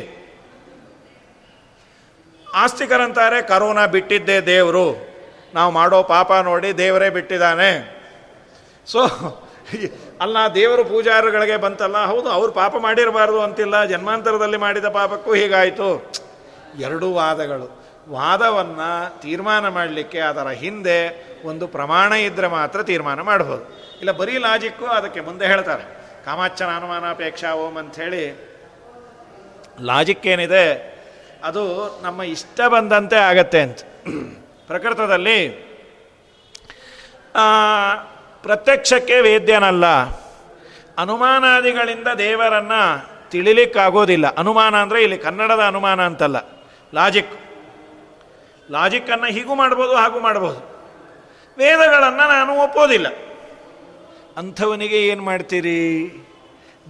ಆಸ್ತಿಕರಂತಾರೆ, ಕರೋನಾ ಬಿಟ್ಟಿದ್ದೇ ದೇವರು. ನಾವು ಮಾಡೋ ಪಾಪ ನೋಡಿ ದೇವರೇ ಬಿಟ್ಟಿದ್ದಾನೆ. ಸೊ ಅಲ್ಲ, ದೇವರು ಪೂಜಾರಿಗಳಿಗೆ ಬಂತಲ್ಲ, ಹೌದು, ಅವ್ರು ಪಾಪ ಮಾಡಿರಬಾರ್ದು ಅಂತಿಲ್ಲ, ಜನ್ಮಾಂತರದಲ್ಲಿ ಮಾಡಿದ ಪಾಪಕ್ಕೂ ಹೀಗಾಯಿತು. ಎರಡೂ ವಾದಗಳು. ವಾದವನ್ನು ತೀರ್ಮಾನ ಮಾಡಲಿಕ್ಕೆ ಅದರ ಹಿಂದೆ ಒಂದು ಪ್ರಮಾಣ ಇದ್ದರೆ ಮಾತ್ರ ತೀರ್ಮಾನ ಮಾಡ್ಬೋದು. ಇಲ್ಲ, ಬರೀ ಲಾಜಿಕ್ಕು ಅದಕ್ಕೆ ಮುಂದೆ ಹೇಳ್ತಾರೆ. ಕಾಮಾಚನ ಅನುಮಾನಾಪೇಕ್ಷಾ ಓಂ ಅಂಥೇಳಿ ಲಾಜಿಕ್ ಏನಿದೆ, ಅದು ನಮ್ಮ ಇಷ್ಟ ಬಂದಂತೆ ಆಗತ್ತೆ ಅಂತ. ಪ್ರಕೃತದಲ್ಲಿ ಪ್ರತ್ಯಕ್ಷಕ್ಕೆ ವೇದ್ಯನಲ್ಲ. ಅನುಮಾನಾದಿಗಳಿಂದ ದೇವರನ್ನು ತಿಳಿಲಿಕ್ಕಾಗೋದಿಲ್ಲ. ಅನುಮಾನ ಅಂದರೆ ಇಲ್ಲಿ ಕನ್ನಡದ ಅನುಮಾನ ಅಂತಲ್ಲ. ಲಾಜಿಕ್ ಲಾಜಿಕ್ಕನ್ನು ಹೀಗೂ ಮಾಡ್ಬೋದು, ಹಾಗೂ ಮಾಡ್ಬೋದು. ವೇದಗಳನ್ನು ನಾನು ಒಪ್ಪೋದಿಲ್ಲ. ಅಂಥವನಿಗೆ ಏನು ಮಾಡ್ತೀರಿ?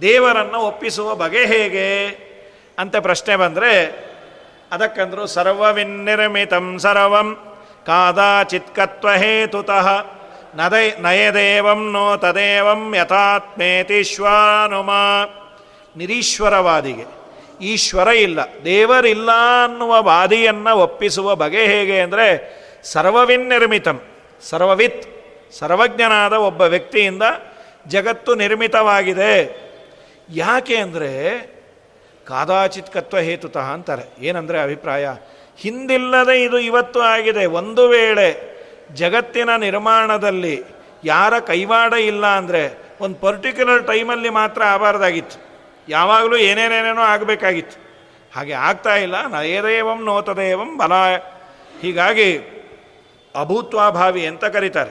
ದೇವರನ್ನು ಒಪ್ಪಿಸುವ ಬಗೆ ಹೇಗೆ? ಅಂತ ಪ್ರಶ್ನೆ ಬಂದರೆ, ಅದಕ್ಕಂದ್ರು ಸರ್ವವಿನ್ನಿರ್ಮಿತಂ ಸರ್ವಂ ಕಾದಾಚಿತ್ಕತ್ವ ಹೇತುತಃ. ನದೈ ನಯದೇವಂ ನೋ ತದೇವಂ ಯಥಾತ್ಮೇತಿಶ್ವಾನುಮ ನಿರೀಶ್ವರವಾದಿಗೆ. ಈಶ್ವರ ಇಲ್ಲ, ದೇವರಿಲ್ಲ ಅನ್ನುವ ವಾದಿಯನ್ನು ಒಪ್ಪಿಸುವ ಬಗೆ ಹೇಗೆ ಅಂದರೆ ಸರ್ವವಿನ್ನಿರ್ಮಿತಂ, ಸರ್ವವಿತ್, ಸರ್ವಜ್ಞನಾದ ಒಬ್ಬ ವ್ಯಕ್ತಿಯಿಂದ ಜಗತ್ತು ನಿರ್ಮಿತವಾಗಿದೆ. ಯಾಕೆ ಅಂದರೆ ಕಾದಾಚಿತ್ಕತ್ವ ಹೇತುತಃ ಅಂತಾರೆ. ಏನಂದರೆ ಅಭಿಪ್ರಾಯ, ಹಿಂದಿಲ್ಲದೆ ಇದು ಇವತ್ತು ಆಗಿದೆ, ಒಂದು ವೇಳೆ ಜಗತ್ತಿನ ನಿರ್ಮಾಣದಲ್ಲಿ ಯಾರ ಕೈವಾಡ ಇಲ್ಲ ಅಂದರೆ ಒಂದು ಪರ್ಟಿಕ್ಯುಲರ್ ಟೈಮಲ್ಲಿ ಮಾತ್ರ ಆಗಬಾರ್ದಾಗಿತ್ತು. ಯಾವಾಗಲೂ ಏನೇನೇನೇನೋ ಆಗಬೇಕಾಗಿತ್ತು. ಹಾಗೆ ಆಗ್ತಾ ಇಲ್ಲ. ನಯದೇವಂ ನೋತದೇವಂ ಬಲ ಹೀಗಾಗಿ ಅಭೂತ್ವಾಭಾವಿ ಅಂತ ಕರೀತಾರೆ.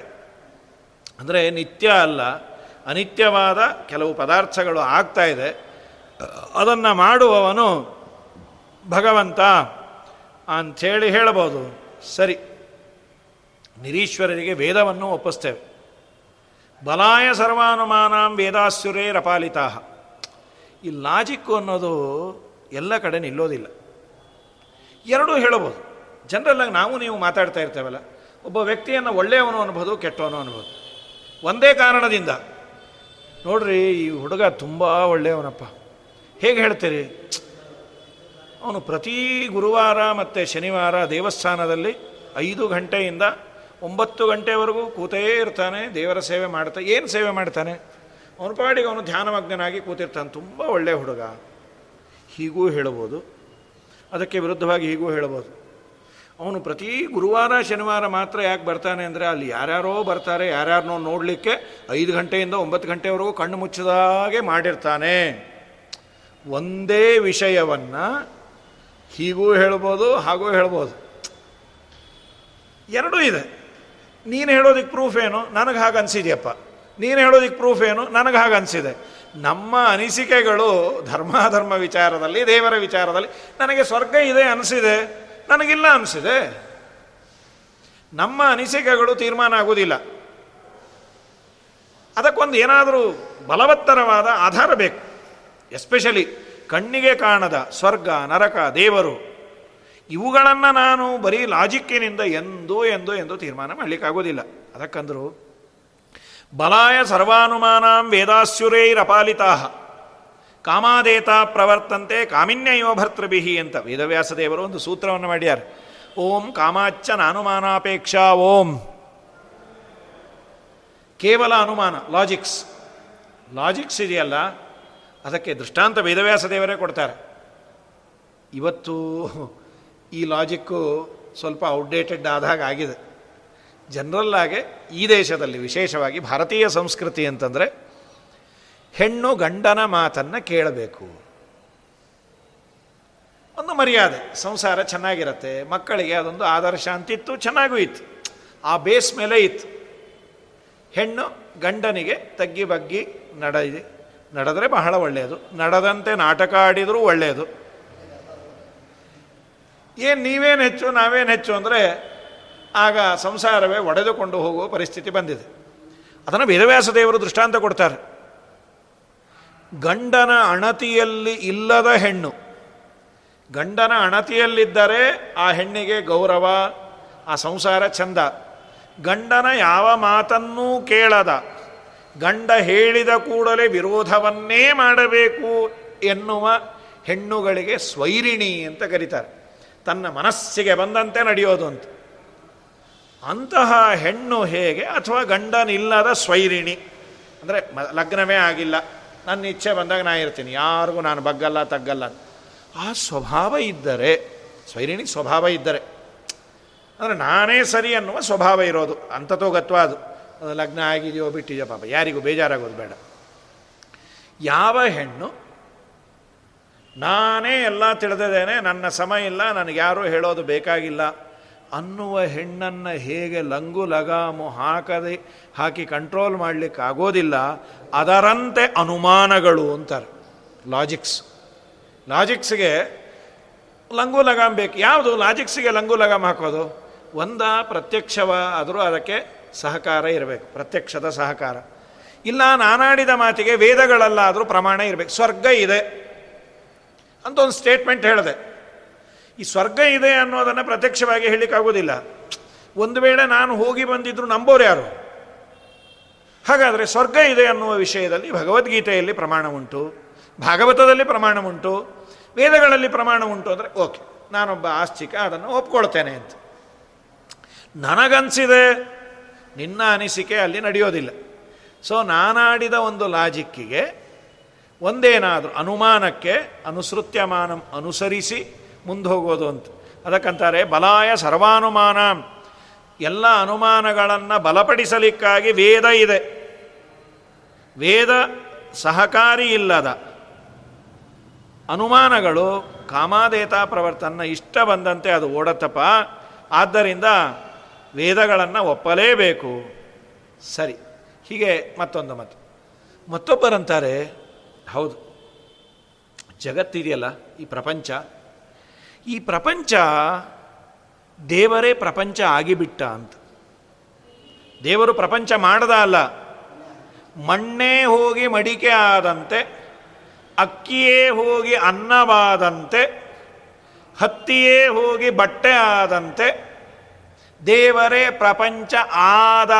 ಅಂದರೆ ನಿತ್ಯ ಅಲ್ಲ, ಅನಿತ್ಯವಾದ ಕೆಲವು ಪದಾರ್ಥಗಳು ಆಗ್ತಾ ಇದೆ. ಅದನ್ನು ಮಾಡುವವನು ಭಗವಂತ ಅಂಥೇಳಿ ಹೇಳಬಹುದು ಸರಿ. ನಿರೀಶ್ವರರಿಗೆ ವೇದವನ್ನು ಒಪ್ಪಿಸ್ತೇವೆ. ಬಲಾಯ ಸರ್ವಾನುಮಾನಾಂ ವೇದಾಸುರೇ ರಪಾಲಿತಾ. ಈ ಲಾಜಿಕ್ಕು ಅನ್ನೋದು ಎಲ್ಲ ಕಡೆ ನಿಲ್ಲೋದಿಲ್ಲ. ಎರಡೂ ಹೇಳಬಹುದು ಜನರಲ್ಲಾಗಿ ನಾವು ನೀವು ಮಾತಾಡ್ತಾ ಇರ್ತೇವಲ್ಲ, ಒಬ್ಬ ವ್ಯಕ್ತಿಯನ್ನು ಒಳ್ಳೆಯವನು ಅನ್ಬೋದು, ಕೆಟ್ಟವನು ಅನ್ಬೋದು. ಒಂದೇ ಕಾರಣದಿಂದ. ನೋಡ್ರಿ, ಈ ಹುಡುಗ ತುಂಬ ಒಳ್ಳೆಯವನಪ್ಪ. ಹೇಗೆ ಹೇಳ್ತೀರಿ? ಅವನು ಪ್ರತಿ ಗುರುವಾರ ಮತ್ತು ಶನಿವಾರ ದೇವಸ್ಥಾನದಲ್ಲಿ ಐದು ಗಂಟೆಯಿಂದ ಒಂಬತ್ತು ಗಂಟೆವರೆಗೂ ಕೂತೇ ಇರ್ತಾನೆ, ದೇವರ ಸೇವೆ ಮಾಡ್ತಾ, ಏನು ಸೇವೆ ಮಾಡ್ತಾನೆ? ಅವನ ಪಾಡಿಗೆ ಅವನು ಧ್ಯಾನಮಗ್ನಾಗಿ ಕೂತಿರ್ತಾನೆ, ತುಂಬ ಒಳ್ಳೆಯ ಹುಡುಗ. ಹೀಗೂ ಹೇಳ್ಬೋದು ಅದಕ್ಕೆ ವಿರುದ್ಧವಾಗಿ ಹೀಗೂ ಹೇಳ್ಬೋದು ಅವನು ಪ್ರತಿ ಗುರುವಾರ, ಶನಿವಾರ ಮಾತ್ರ ಯಾಕೆ ಬರ್ತಾನೆ ಅಂದರೆ, ಅಲ್ಲಿ ಯಾರ್ಯಾರೋ ಬರ್ತಾರೆ ಯಾರ್ಯಾರನ್ನೋ ನೋಡಲಿಕ್ಕೆ ಐದು ಗಂಟೆಯಿಂದ ಒಂಬತ್ತು ಗಂಟೆವರೆಗೂ ಕಣ್ಣು ಮುಚ್ಚಿದಾಗೆ ಮಾಡಿರ್ತಾನೆ. ಒಂದೇ ವಿಷಯವನ್ನು ಹೀಗೂ ಹೇಳ್ಬೋದು ಹಾಗೂ ಹೇಳ್ಬೋದು ಎರಡೂ ಇದೆ. ನೀನು ಹೇಳೋದಕ್ಕೆ ಪ್ರೂಫ್ ಏನು? ನನಗೆ ಹಾಗೆ ಅನಿಸಿದೆಯಪ್ಪ. ನೀನು ಹೇಳೋದಕ್ಕೆ ಪ್ರೂಫ್ ಏನು? ನನಗೆ ಹಾಗೆ ಅನಿಸಿದೆ. ನಮ್ಮ ಅನಿಸಿಕೆಗಳು ಧರ್ಮಾಧರ್ಮ ವಿಚಾರದಲ್ಲಿ, ದೇವರ ವಿಚಾರದಲ್ಲಿ ನನಗೆ ಸ್ವರ್ಗ ಇದೆ ಅನಿಸಿದೆ. ನನಗಿಲ್ಲ ಅನಿಸಿದೆ. ನಮ್ಮ ಅನಿಸಿಕೆಗಳು ತೀರ್ಮಾನ ಆಗುವುದಿಲ್ಲ ಅದಕ್ಕೊಂದು ಏನಾದರೂ ಬಲವತ್ತರವಾದ ಆಧಾರ ಬೇಕು. ಎಸ್ಪೆಷಲಿ ಕಣ್ಣಿಗೆ ಕಾಣದ ಸ್ವರ್ಗ, ನರಕ, ದೇವರು. ಇವುಗಳನ್ನು ನಾನು ಬರೀ ಲಾಜಿಕ್ಕಿನಿಂದ ಎಂದೋ ಎಂದೋ ಎಂದೋ ತೀರ್ಮಾನ ಮಾಡಲಿಕ್ಕಾಗೋದಿಲ್ಲ. ಅದಕ್ಕಂದ್ರು, ಬಲಾಯ ಸರ್ವಾನುಮಾನಾಂ ವೇದಾಸ್ಯುರೈರಪಾಲಿತಾ. ಕಾಮಾದೇತ ಪ್ರವರ್ತಂತೆ ಕಾಮಿನ್ಯಯೋ ಭರ್ತೃಭಿಹಿ ಅಂತ ವೇದವ್ಯಾಸ ದೇವರು ಒಂದು ಸೂತ್ರವನ್ನು ಮಾಡ್ಯಾರ. ಓಂ ಕಾಮಾಚ್ಚನ ನಾನುಮಾನಾಪೇಕ್ಷಾ ಓಂ. ಕೇವಲ ಅನುಮಾನ ಲಾಜಿಕ್ಸ್ ಲಾಜಿಕ್ಸ್ ಇದೆಯಲ್ಲ, ಅದಕ್ಕೆ ದೃಷ್ಟಾಂತ ವೇದವ್ಯಾಸ ದೇವರೇ ಕೊಡ್ತಾರೆ. ಇವತ್ತು ಈ ಲಾಜಿಕ್ಕು ಸ್ವಲ್ಪ ಔಟ್ಡೇಟೆಡ್ ಆದಾಗ ಆಗಿದೆ. ಜನರಲ್ಲಾಗೆ ಈ ದೇಶದಲ್ಲಿ ವಿಶೇಷವಾಗಿ ಭಾರತೀಯ ಸಂಸ್ಕೃತಿ ಅಂತಂದರೆ ಹೆಣ್ಣು ಗಂಡನ ಮಾತನ್ನು ಕೇಳಬೇಕು. ಒಂದು ಮರ್ಯಾದೆ, ಸಂಸಾರ ಚೆನ್ನಾಗಿರತ್ತೆ, ಮಕ್ಕಳಿಗೆ ಅದೊಂದು ಆದರ್ಶ ಅಂತಿತ್ತು, ಚೆನ್ನಾಗೂ ಇತ್ತು. ಆ ಬೇಸ್ ಮೇಲೆ ಇತ್ತು. ಹೆಣ್ಣು ಗಂಡನಿಗೆ ತಗ್ಗಿ ಬಗ್ಗಿ ನಡೆದಿ, ನಡೆದ್ರೆ ಬಹಳ ಒಳ್ಳೆಯದು. ನಡೆದಂತೆ ನಾಟಕ ಆಡಿದರೂ ಒಳ್ಳೆಯದು. ಏನು ನೀವೇನು ಹೆಚ್ಚು, ನಾವೇನು ಹೆಚ್ಚು ಅಂದರೆ ಆಗ ಸಂಸಾರವೇ ಒಡೆದುಕೊಂಡು ಹೋಗುವ ಪರಿಸ್ಥಿತಿ ಬಂದಿದೆ. ಅದನ್ನು ವೇದವ್ಯಾಸ ದೇವರು ದೃಷ್ಟಾಂತ ಕೊಡ್ತಾರೆ. ಗಂಡನ ಅಣತಿಯಲ್ಲಿ ಇಲ್ಲದ ಹೆಣ್ಣು. ಗಂಡನ ಅಣತಿಯಲ್ಲಿದ್ದರೆ ಆ ಹೆಣ್ಣಿಗೆ ಗೌರವ, ಆ ಸಂಸಾರ ಚಂದ. ಗಂಡನ ಯಾವ ಮಾತನ್ನೂ ಕೇಳದ. ಗಂಡ ಹೇಳಿದ ಕೂಡಲೇ ವಿರೋಧವನ್ನೇ ಮಾಡಬೇಕು ಎನ್ನುವ ಹೆಣ್ಣುಗಳಿಗೆ ಸ್ವೈರಿಣಿ ಅಂತ ಕರೀತಾರೆ. ತನ್ನ ಮನಸ್ಸಿಗೆ ಬಂದಂತೆ ನಡೆಯೋದು ಅಂತ. ಅಂತಹ ಹೆಣ್ಣು ಹೇಗೆ ಅಥವಾ ಗಂಡನಿಲ್ಲದ ಸ್ವೈರಿಣಿ, ಅಂದರೆ ಲಗ್ನವೇ ಆಗಿಲ್ಲ, ನನ್ನ ಇಚ್ಛೆ ಬಂದಾಗ ನಾ ಇರ್ತೀನಿ, ಯಾರಿಗೂ ನಾನು ಬಗ್ಗಲ್ಲ, ತಗ್ಗಲ್ಲ ಆ ಸ್ವಭಾವ ಇದ್ದರೆ, ಸ್ವೈರಿಣಿ ಸ್ವಭಾವ ಇದ್ದರೆ, ಅಂದರೆ ನಾನೇ ಸರಿ ಅನ್ನುವ ಸ್ವಭಾವ ಇರೋದು ಅಂತತೋಗತ್ವ ಅದು ಲಗ್ನ ಆಗಿದೆಯೋ ಬಿಟ್ಟಿದೆಯೋ ಪಾಪ, ಯಾರಿಗೂ ಬೇಜಾರಾಗೋದು ಬೇಡ. ಯಾವ ಹೆಣ್ಣು ನಾನೇ ಎಲ್ಲ ತಿಳಿದಿದ್ದೇನೆ, ನನ್ನ ಸಮಯ ಇಲ್ಲ, ನನಗೆ ಯಾರೂ ಹೇಳೋದು ಬೇಕಾಗಿಲ್ಲ ಅನ್ನುವ ಹೆಣ್ಣನ್ನು ಹೇಗೆ ಲಂಗು ಲಗಾಮು ಹಾಕದೆ, ಹಾಕಿ ಕಂಟ್ರೋಲ್ ಮಾಡಲಿಕ್ಕೆ ಆಗೋದಿಲ್ಲ, ಅದರಂತೆ ಅನುಮಾನಗಳು ಅಂತಾರೆ. ಲಾಜಿಕ್ಸ್ ಲಾಜಿಕ್ಸ್ಗೆ ಲಂಗು ಲಗಾಮ್ ಬೇಕು. ಯಾವುದು? ಲಾಜಿಕ್ಸ್ಗೆ ಲಂಗು ಲಗಾಮ್ ಹಾಕೋದು? ಒಂದ ಪ್ರತ್ಯಕ್ಷವ, ಆದರೂ ಅದಕ್ಕೆ ಸಹಕಾರ ಇರಬೇಕು, ಪ್ರತ್ಯಕ್ಷದ ಸಹಕಾರ. ಇಲ್ಲ, ನಾನಾಡಿದ ಮಾತಿಗೆ ವೇದಗಳಲ್ಲಾದರೂ ಪ್ರಮಾಣ ಇರಬೇಕು. ಸ್ವರ್ಗ ಇದೆ. ಅಂತ ಒಂದು ಸ್ಟೇಟ್ಮೆಂಟ್ ಹೇಳಿದೆ, ಈ ಸ್ವರ್ಗ ಇದೆ ಅನ್ನೋದನ್ನು ಪ್ರತ್ಯಕ್ಷವಾಗಿ ಹೇಳಲಿಕ್ಕಾಗೋದಿಲ್ಲ. ಒಂದು ವೇಳೆ ನಾನು ಹೋಗಿ ಬಂದಿದ್ರು ನಂಬೋರು ಯಾರು? ಹಾಗಾದರೆ ಸ್ವರ್ಗ ಇದೆ ಅನ್ನುವ ವಿಷಯದಲ್ಲಿ ಭಗವದ್ಗೀತೆಯಲ್ಲಿ ಪ್ರಮಾಣ ಉಂಟು, ಭಾಗವತದಲ್ಲಿ ಪ್ರಮಾಣ ಉಂಟು, ವೇದಗಳಲ್ಲಿ ಪ್ರಮಾಣ ಉಂಟು ಅಂದರೆ ಓಕೆ, ನಾನೊಬ್ಬ ಆಸ್ತಿಕ, ಅದನ್ನು ಒಪ್ಕೊಳ್ತೇನೆ ಅಂತ. ನನಗನ್ಸಿದೆ, ನಿನ್ನ ಅನಿಸಿಕೆ ಅಲ್ಲಿ ನಡೆಯೋದಿಲ್ಲ. ಸೊ ನಾನಾಡಿದ ಒಂದು ಲಾಜಿಕ್ಕಿಗೆ ಒಂದೇನಾದರೂ ಅನುಮಾನಕ್ಕೆ ಅನುಸೃತ್ಯಮಾನಂ ಅನುಸರಿಸಿ ಮುಂದೆ ಹೋಗೋದು ಅಂತ. ಅದಕ್ಕಂತಾರೆ ಬಲಾಯ ಸರ್ವಾನುಮಾನ. ಎಲ್ಲ ಅನುಮಾನಗಳನ್ನು ಬಲಪಡಿಸಲಿಕ್ಕಾಗಿ ವೇದ ಇದೆ. ವೇದ ಸಹಕಾರಿ ಇಲ್ಲದ ಅನುಮಾನಗಳು ಕಾಮಾದೇತಾ ಪ್ರವರ್ತನ ಇಷ್ಟ ಬಂದಂತೆ ಅದು ಓಡತ್ತಪ್ಪ. ಆದ್ದರಿಂದ ವೇದಗಳನ್ನು ಒಪ್ಪಲೇಬೇಕು. ಸರಿ. ಹೀಗೆ ಮತ್ತೊಂದು ಮತ. ಮತ್ತೊಬ್ಬರಂತಾರೆ ಹೌದು. ಜಗತ್ತಿದೆಯಲ್ಲ ಈ ಪ್ರಪಂಚ? ಈ ಪ್ರಪಂಚ ದೇವರೇ ಪ್ರಪಂಚ ಆಗಿಬಿಟ್ಟ ಅಂತ. ದೇವರು ಪ್ರಪಂಚ ಮಾಡದ ಅಲ್ಲ. ಮಣ್ಣೇ ಹೋಗಿ ಮಡಿಕೆ ಆದಂತೆ, ಅಕ್ಕಿಯೇ ಹೋಗಿ ಅನ್ನವಾದಂತೆ, ಹತ್ತಿಯೇ ಹೋಗಿ ಬಟ್ಟೆ ಆದಂತೆ, ದೇವರೇ ಪ್ರಪಂಚ ಆದ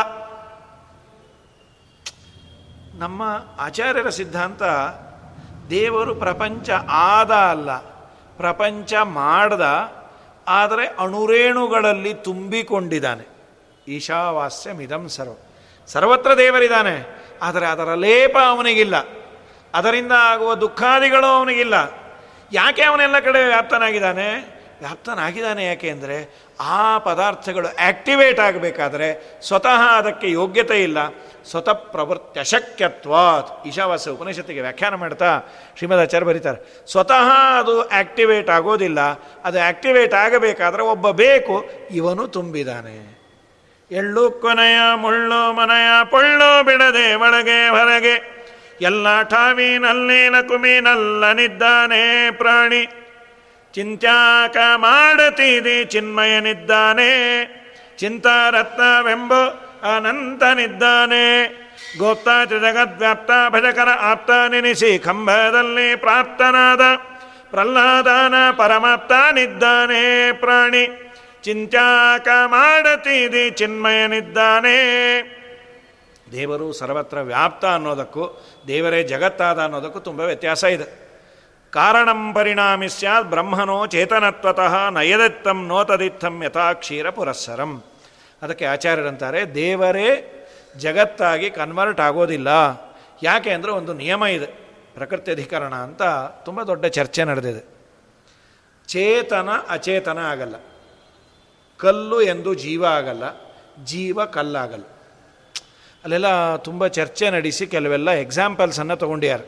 ನಮ್ಮ ಆಚಾರ್ಯರ ಸಿದ್ಧಾಂತ ದೇವರು ಪ್ರಪಂಚ ಆದ ಅಲ್ಲ, ಪ್ರಪಂಚ ಮಾಡ್ದ, ಆದರೆ ಅಣುರೇಣುಗಳಲ್ಲಿ ತುಂಬಿಕೊಂಡಿದ್ದಾನೆ. ಈಶಾವಾಸ್ಯ ಮಿದಂ ಸರ್ವ. ಸರ್ವತ್ರ ದೇವರಿದ್ದಾನೆ, ಆದರೆ ಅದರ ಲೇಪ ಅವನಿಗಿಲ್ಲ. ಅದರಿಂದ ಆಗುವ ದುಃಖಾದಿಗಳು ಅವನಿಗಿಲ್ಲ. ಯಾಕೆ ಅವನೆಲ್ಲ ಕಡೆ ವ್ಯಾಪ್ತನಾಗಿದ್ದಾನೆ? ವ್ಯಾಪ್ತನಾಗಿದ್ದಾನೆ ಯಾಕೆ ಅಂದರೆ ಆ ಪದಾರ್ಥಗಳು ಆಕ್ಟಿವೇಟ್ ಆಗಬೇಕಾದರೆ ಸ್ವತಃ ಅದಕ್ಕೆ ಯೋಗ್ಯತೆ ಇಲ್ಲ. ಸ್ವತಃ ಪ್ರವೃತ್ತಿ ಅಶಕ್ಯತ್ವಾತ್ ಈಶಾವಾಸ್ಯ ಉಪನಿಷತ್ತಿಗೆ ವ್ಯಾಖ್ಯಾನ ಮಾಡ್ತಾ ಶ್ರೀಮದಾಚಾರ್ಯ ಬರೀತಾರೆ. ಸ್ವತಃ ಅದು ಆಕ್ಟಿವೇಟ್ ಆಗೋದಿಲ್ಲ. ಅದು ಆಕ್ಟಿವೇಟ್ ಆಗಬೇಕಾದ್ರೆ ಒಬ್ಬ ಬೇಕು, ಇವನು ತುಂಬಿದಾನೆ. ಎಳ್ಳು ಕೊನೆಯ, ಮುಳ್ಳು ಮನೆಯ, ಪೊಳ್ಳು ಬಿಡದೆ ಒಳಗೆ ಹೊರಗೆ. ಎಲ್ಲ ಠಾವಿನಲ್ಲೇನ ಕುಮಿನಲ್ಲನಿದ್ದಾನೆ ಪ್ರಾಣಿ. ಚಿಂತ್ಯಾಕ ಮಾಡುತ್ತಿದೆ ಚಿನ್ಮಯನಿದ್ದಾನೆ, ಚಿಂತಾರತ್ನವೆಂಬ ಅನಂತನಿದ್ದಾನೆ. ಗೋಪ್ತ ಜಗದ್ವ್ಯಾಪ್ತ ಭಜಕರ ಆಪ್ತ ನೆನೆಸಿ ಕಂಬದಲ್ಲಿ ಪ್ರಾಪ್ತನಾದ ಪ್ರಹ್ಲಾದನ ಪರಮಾಪ್ತನಿದ್ದಾನೆ ಪ್ರಾಣಿ. ಚಿಂತ್ಯಾಕ ಮಾಡತೀದಿ ಚಿನ್ಮಯನಿದ್ದಾನೆ. ದೇವರು ಸರ್ವತ್ರ ವ್ಯಾಪ್ತ ಅನ್ನೋದಕ್ಕೂ ದೇವರೇ ಜಗತ್ತಾದ ಅನ್ನೋದಕ್ಕೂ ತುಂಬ ವ್ಯತ್ಯಾಸ ಇದೆ. ಕಾರಣಂ ಪರಿಣಾಮಿ ಸ್ಯಾತ್ ಬ್ರಹ್ಮನೋ ಚೇತನತ್ವತಃ ನಯದತ್ತಂ ನೋತದಿತ್ತಂ ಯಥಾ ಕ್ಷೀರ ಪುರಸ್ಸರಂ. ಅದಕ್ಕೆ ಆಚಾರ್ಯರಂತಾರೆ ದೇವರೇ, ಜಗತ್ತಾಗಿ ಕನ್ವರ್ಟ್ ಆಗೋದಿಲ್ಲ. ಯಾಕೆ ಅಂದರೆ ಒಂದು ನಿಯಮ ಇದೆ, ಪ್ರಕೃತಿ ಅಧಿಕರಣ ಅಂತ ತುಂಬ ದೊಡ್ಡ ಚರ್ಚೆ ನಡೆದಿದೆ. ಚೇತನ ಅಚೇತನ ಆಗಲ್ಲ. ಕಲ್ಲು ಎಂದು ಜೀವ ಆಗಲ್ಲ, ಜೀವ ಕಲ್ಲಾಗಲ್ಲ. ಅಲ್ಲೆಲ್ಲ ತುಂಬ ಚರ್ಚೆ ನಡೆಸಿ ಕೆಲವೆಲ್ಲ ಎಕ್ಸಾಂಪಲ್ಸನ್ನು ತೊಗೊಂಡ್ಯಾರೆ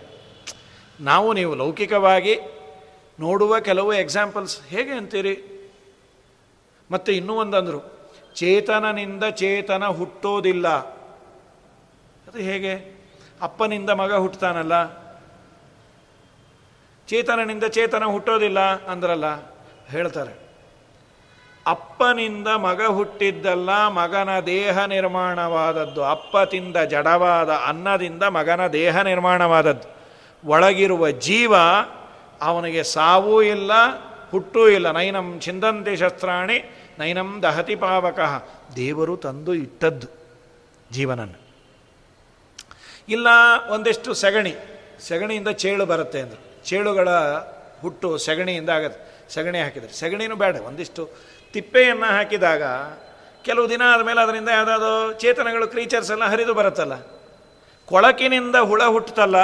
ನಾವು ನೀವು ಲೌಕಿಕವಾಗಿ ನೋಡುವ ಕೆಲವು ಎಕ್ಸಾಂಪಲ್ಸ್ ಹೇಗೆ ಅಂತೀರಿ? ಮತ್ತು ಇನ್ನೂ ಒಂದಂದರು, ಚೇತನನಿಂದ ಚೇತನ ಹುಟ್ಟೋದಿಲ್ಲ. ಅದು ಹೇಗೆ? ಅಪ್ಪನಿಂದ ಮಗ ಹುಟ್ಟತಾನಲ್ಲ ಚೇತನನಿಂದ ಚೇತನ ಹುಟ್ಟೋದಿಲ್ಲ ಅಂದ್ರಲ್ಲ, ಹೇಳ್ತಾರೆ. ಅಪ್ಪನಿಂದ ಮಗ ಹುಟ್ಟಿದ್ದಲ್ಲ, ಮಗನ ದೇಹ ನಿರ್ಮಾಣವಾದದ್ದು. ಅಪ್ಪ ತಿಂದ ಜಡವಾದ ಅನ್ನದಿಂದ ಮಗನ ದೇಹ ನಿರ್ಮಾಣವಾದದ್ದು. ಒಳಗಿರುವ ಜೀವ ಅವನಿಗೆ ಸಾವೂ ಇಲ್ಲ, ಹುಟ್ಟೂ ಇಲ್ಲ. ನೈನಂ ಚಿಂದಂತೆ ಶಸ್ತ್ರಾಣಿ, ನೈನಂ ದಹತಿ ಪಾವಕಃ. ದೇವರು ತಂದು ಇಟ್ಟದ್ದು ಜೀವನನ್ನು. ಇಲ್ಲ, ಒಂದಿಷ್ಟು ಸಗಣಿ, ಸಗಣಿಯಿಂದ ಚೇಳು ಬರುತ್ತೆ ಅಂದರು. ಚೇಳುಗಳ ಹುಟ್ಟು ಸಗಣಿಯಿಂದ ಆಗತ್ತೆ. ಸಗಣಿ ಹಾಕಿದರೆ, ಸಗಣಿನೂ ಬೇಡ. ಒಂದಿಷ್ಟು ತಿಪ್ಪೆಯನ್ನು ಹಾಕಿದಾಗ ಕೆಲವು ದಿನ ಆದಮೇಲೆ ಅದರಿಂದ ಯಾವುದಾದ್ರು ಚೇತನಗಳು ಕ್ರೀಚರ್ಸ್ ಎಲ್ಲ ಹರಿದು ಬರುತ್ತಲ್ಲ. ಕೊಳಕಿನಿಂದ ಹುಳ ಹುಟ್ಟುತ್ತಲ್ಲ.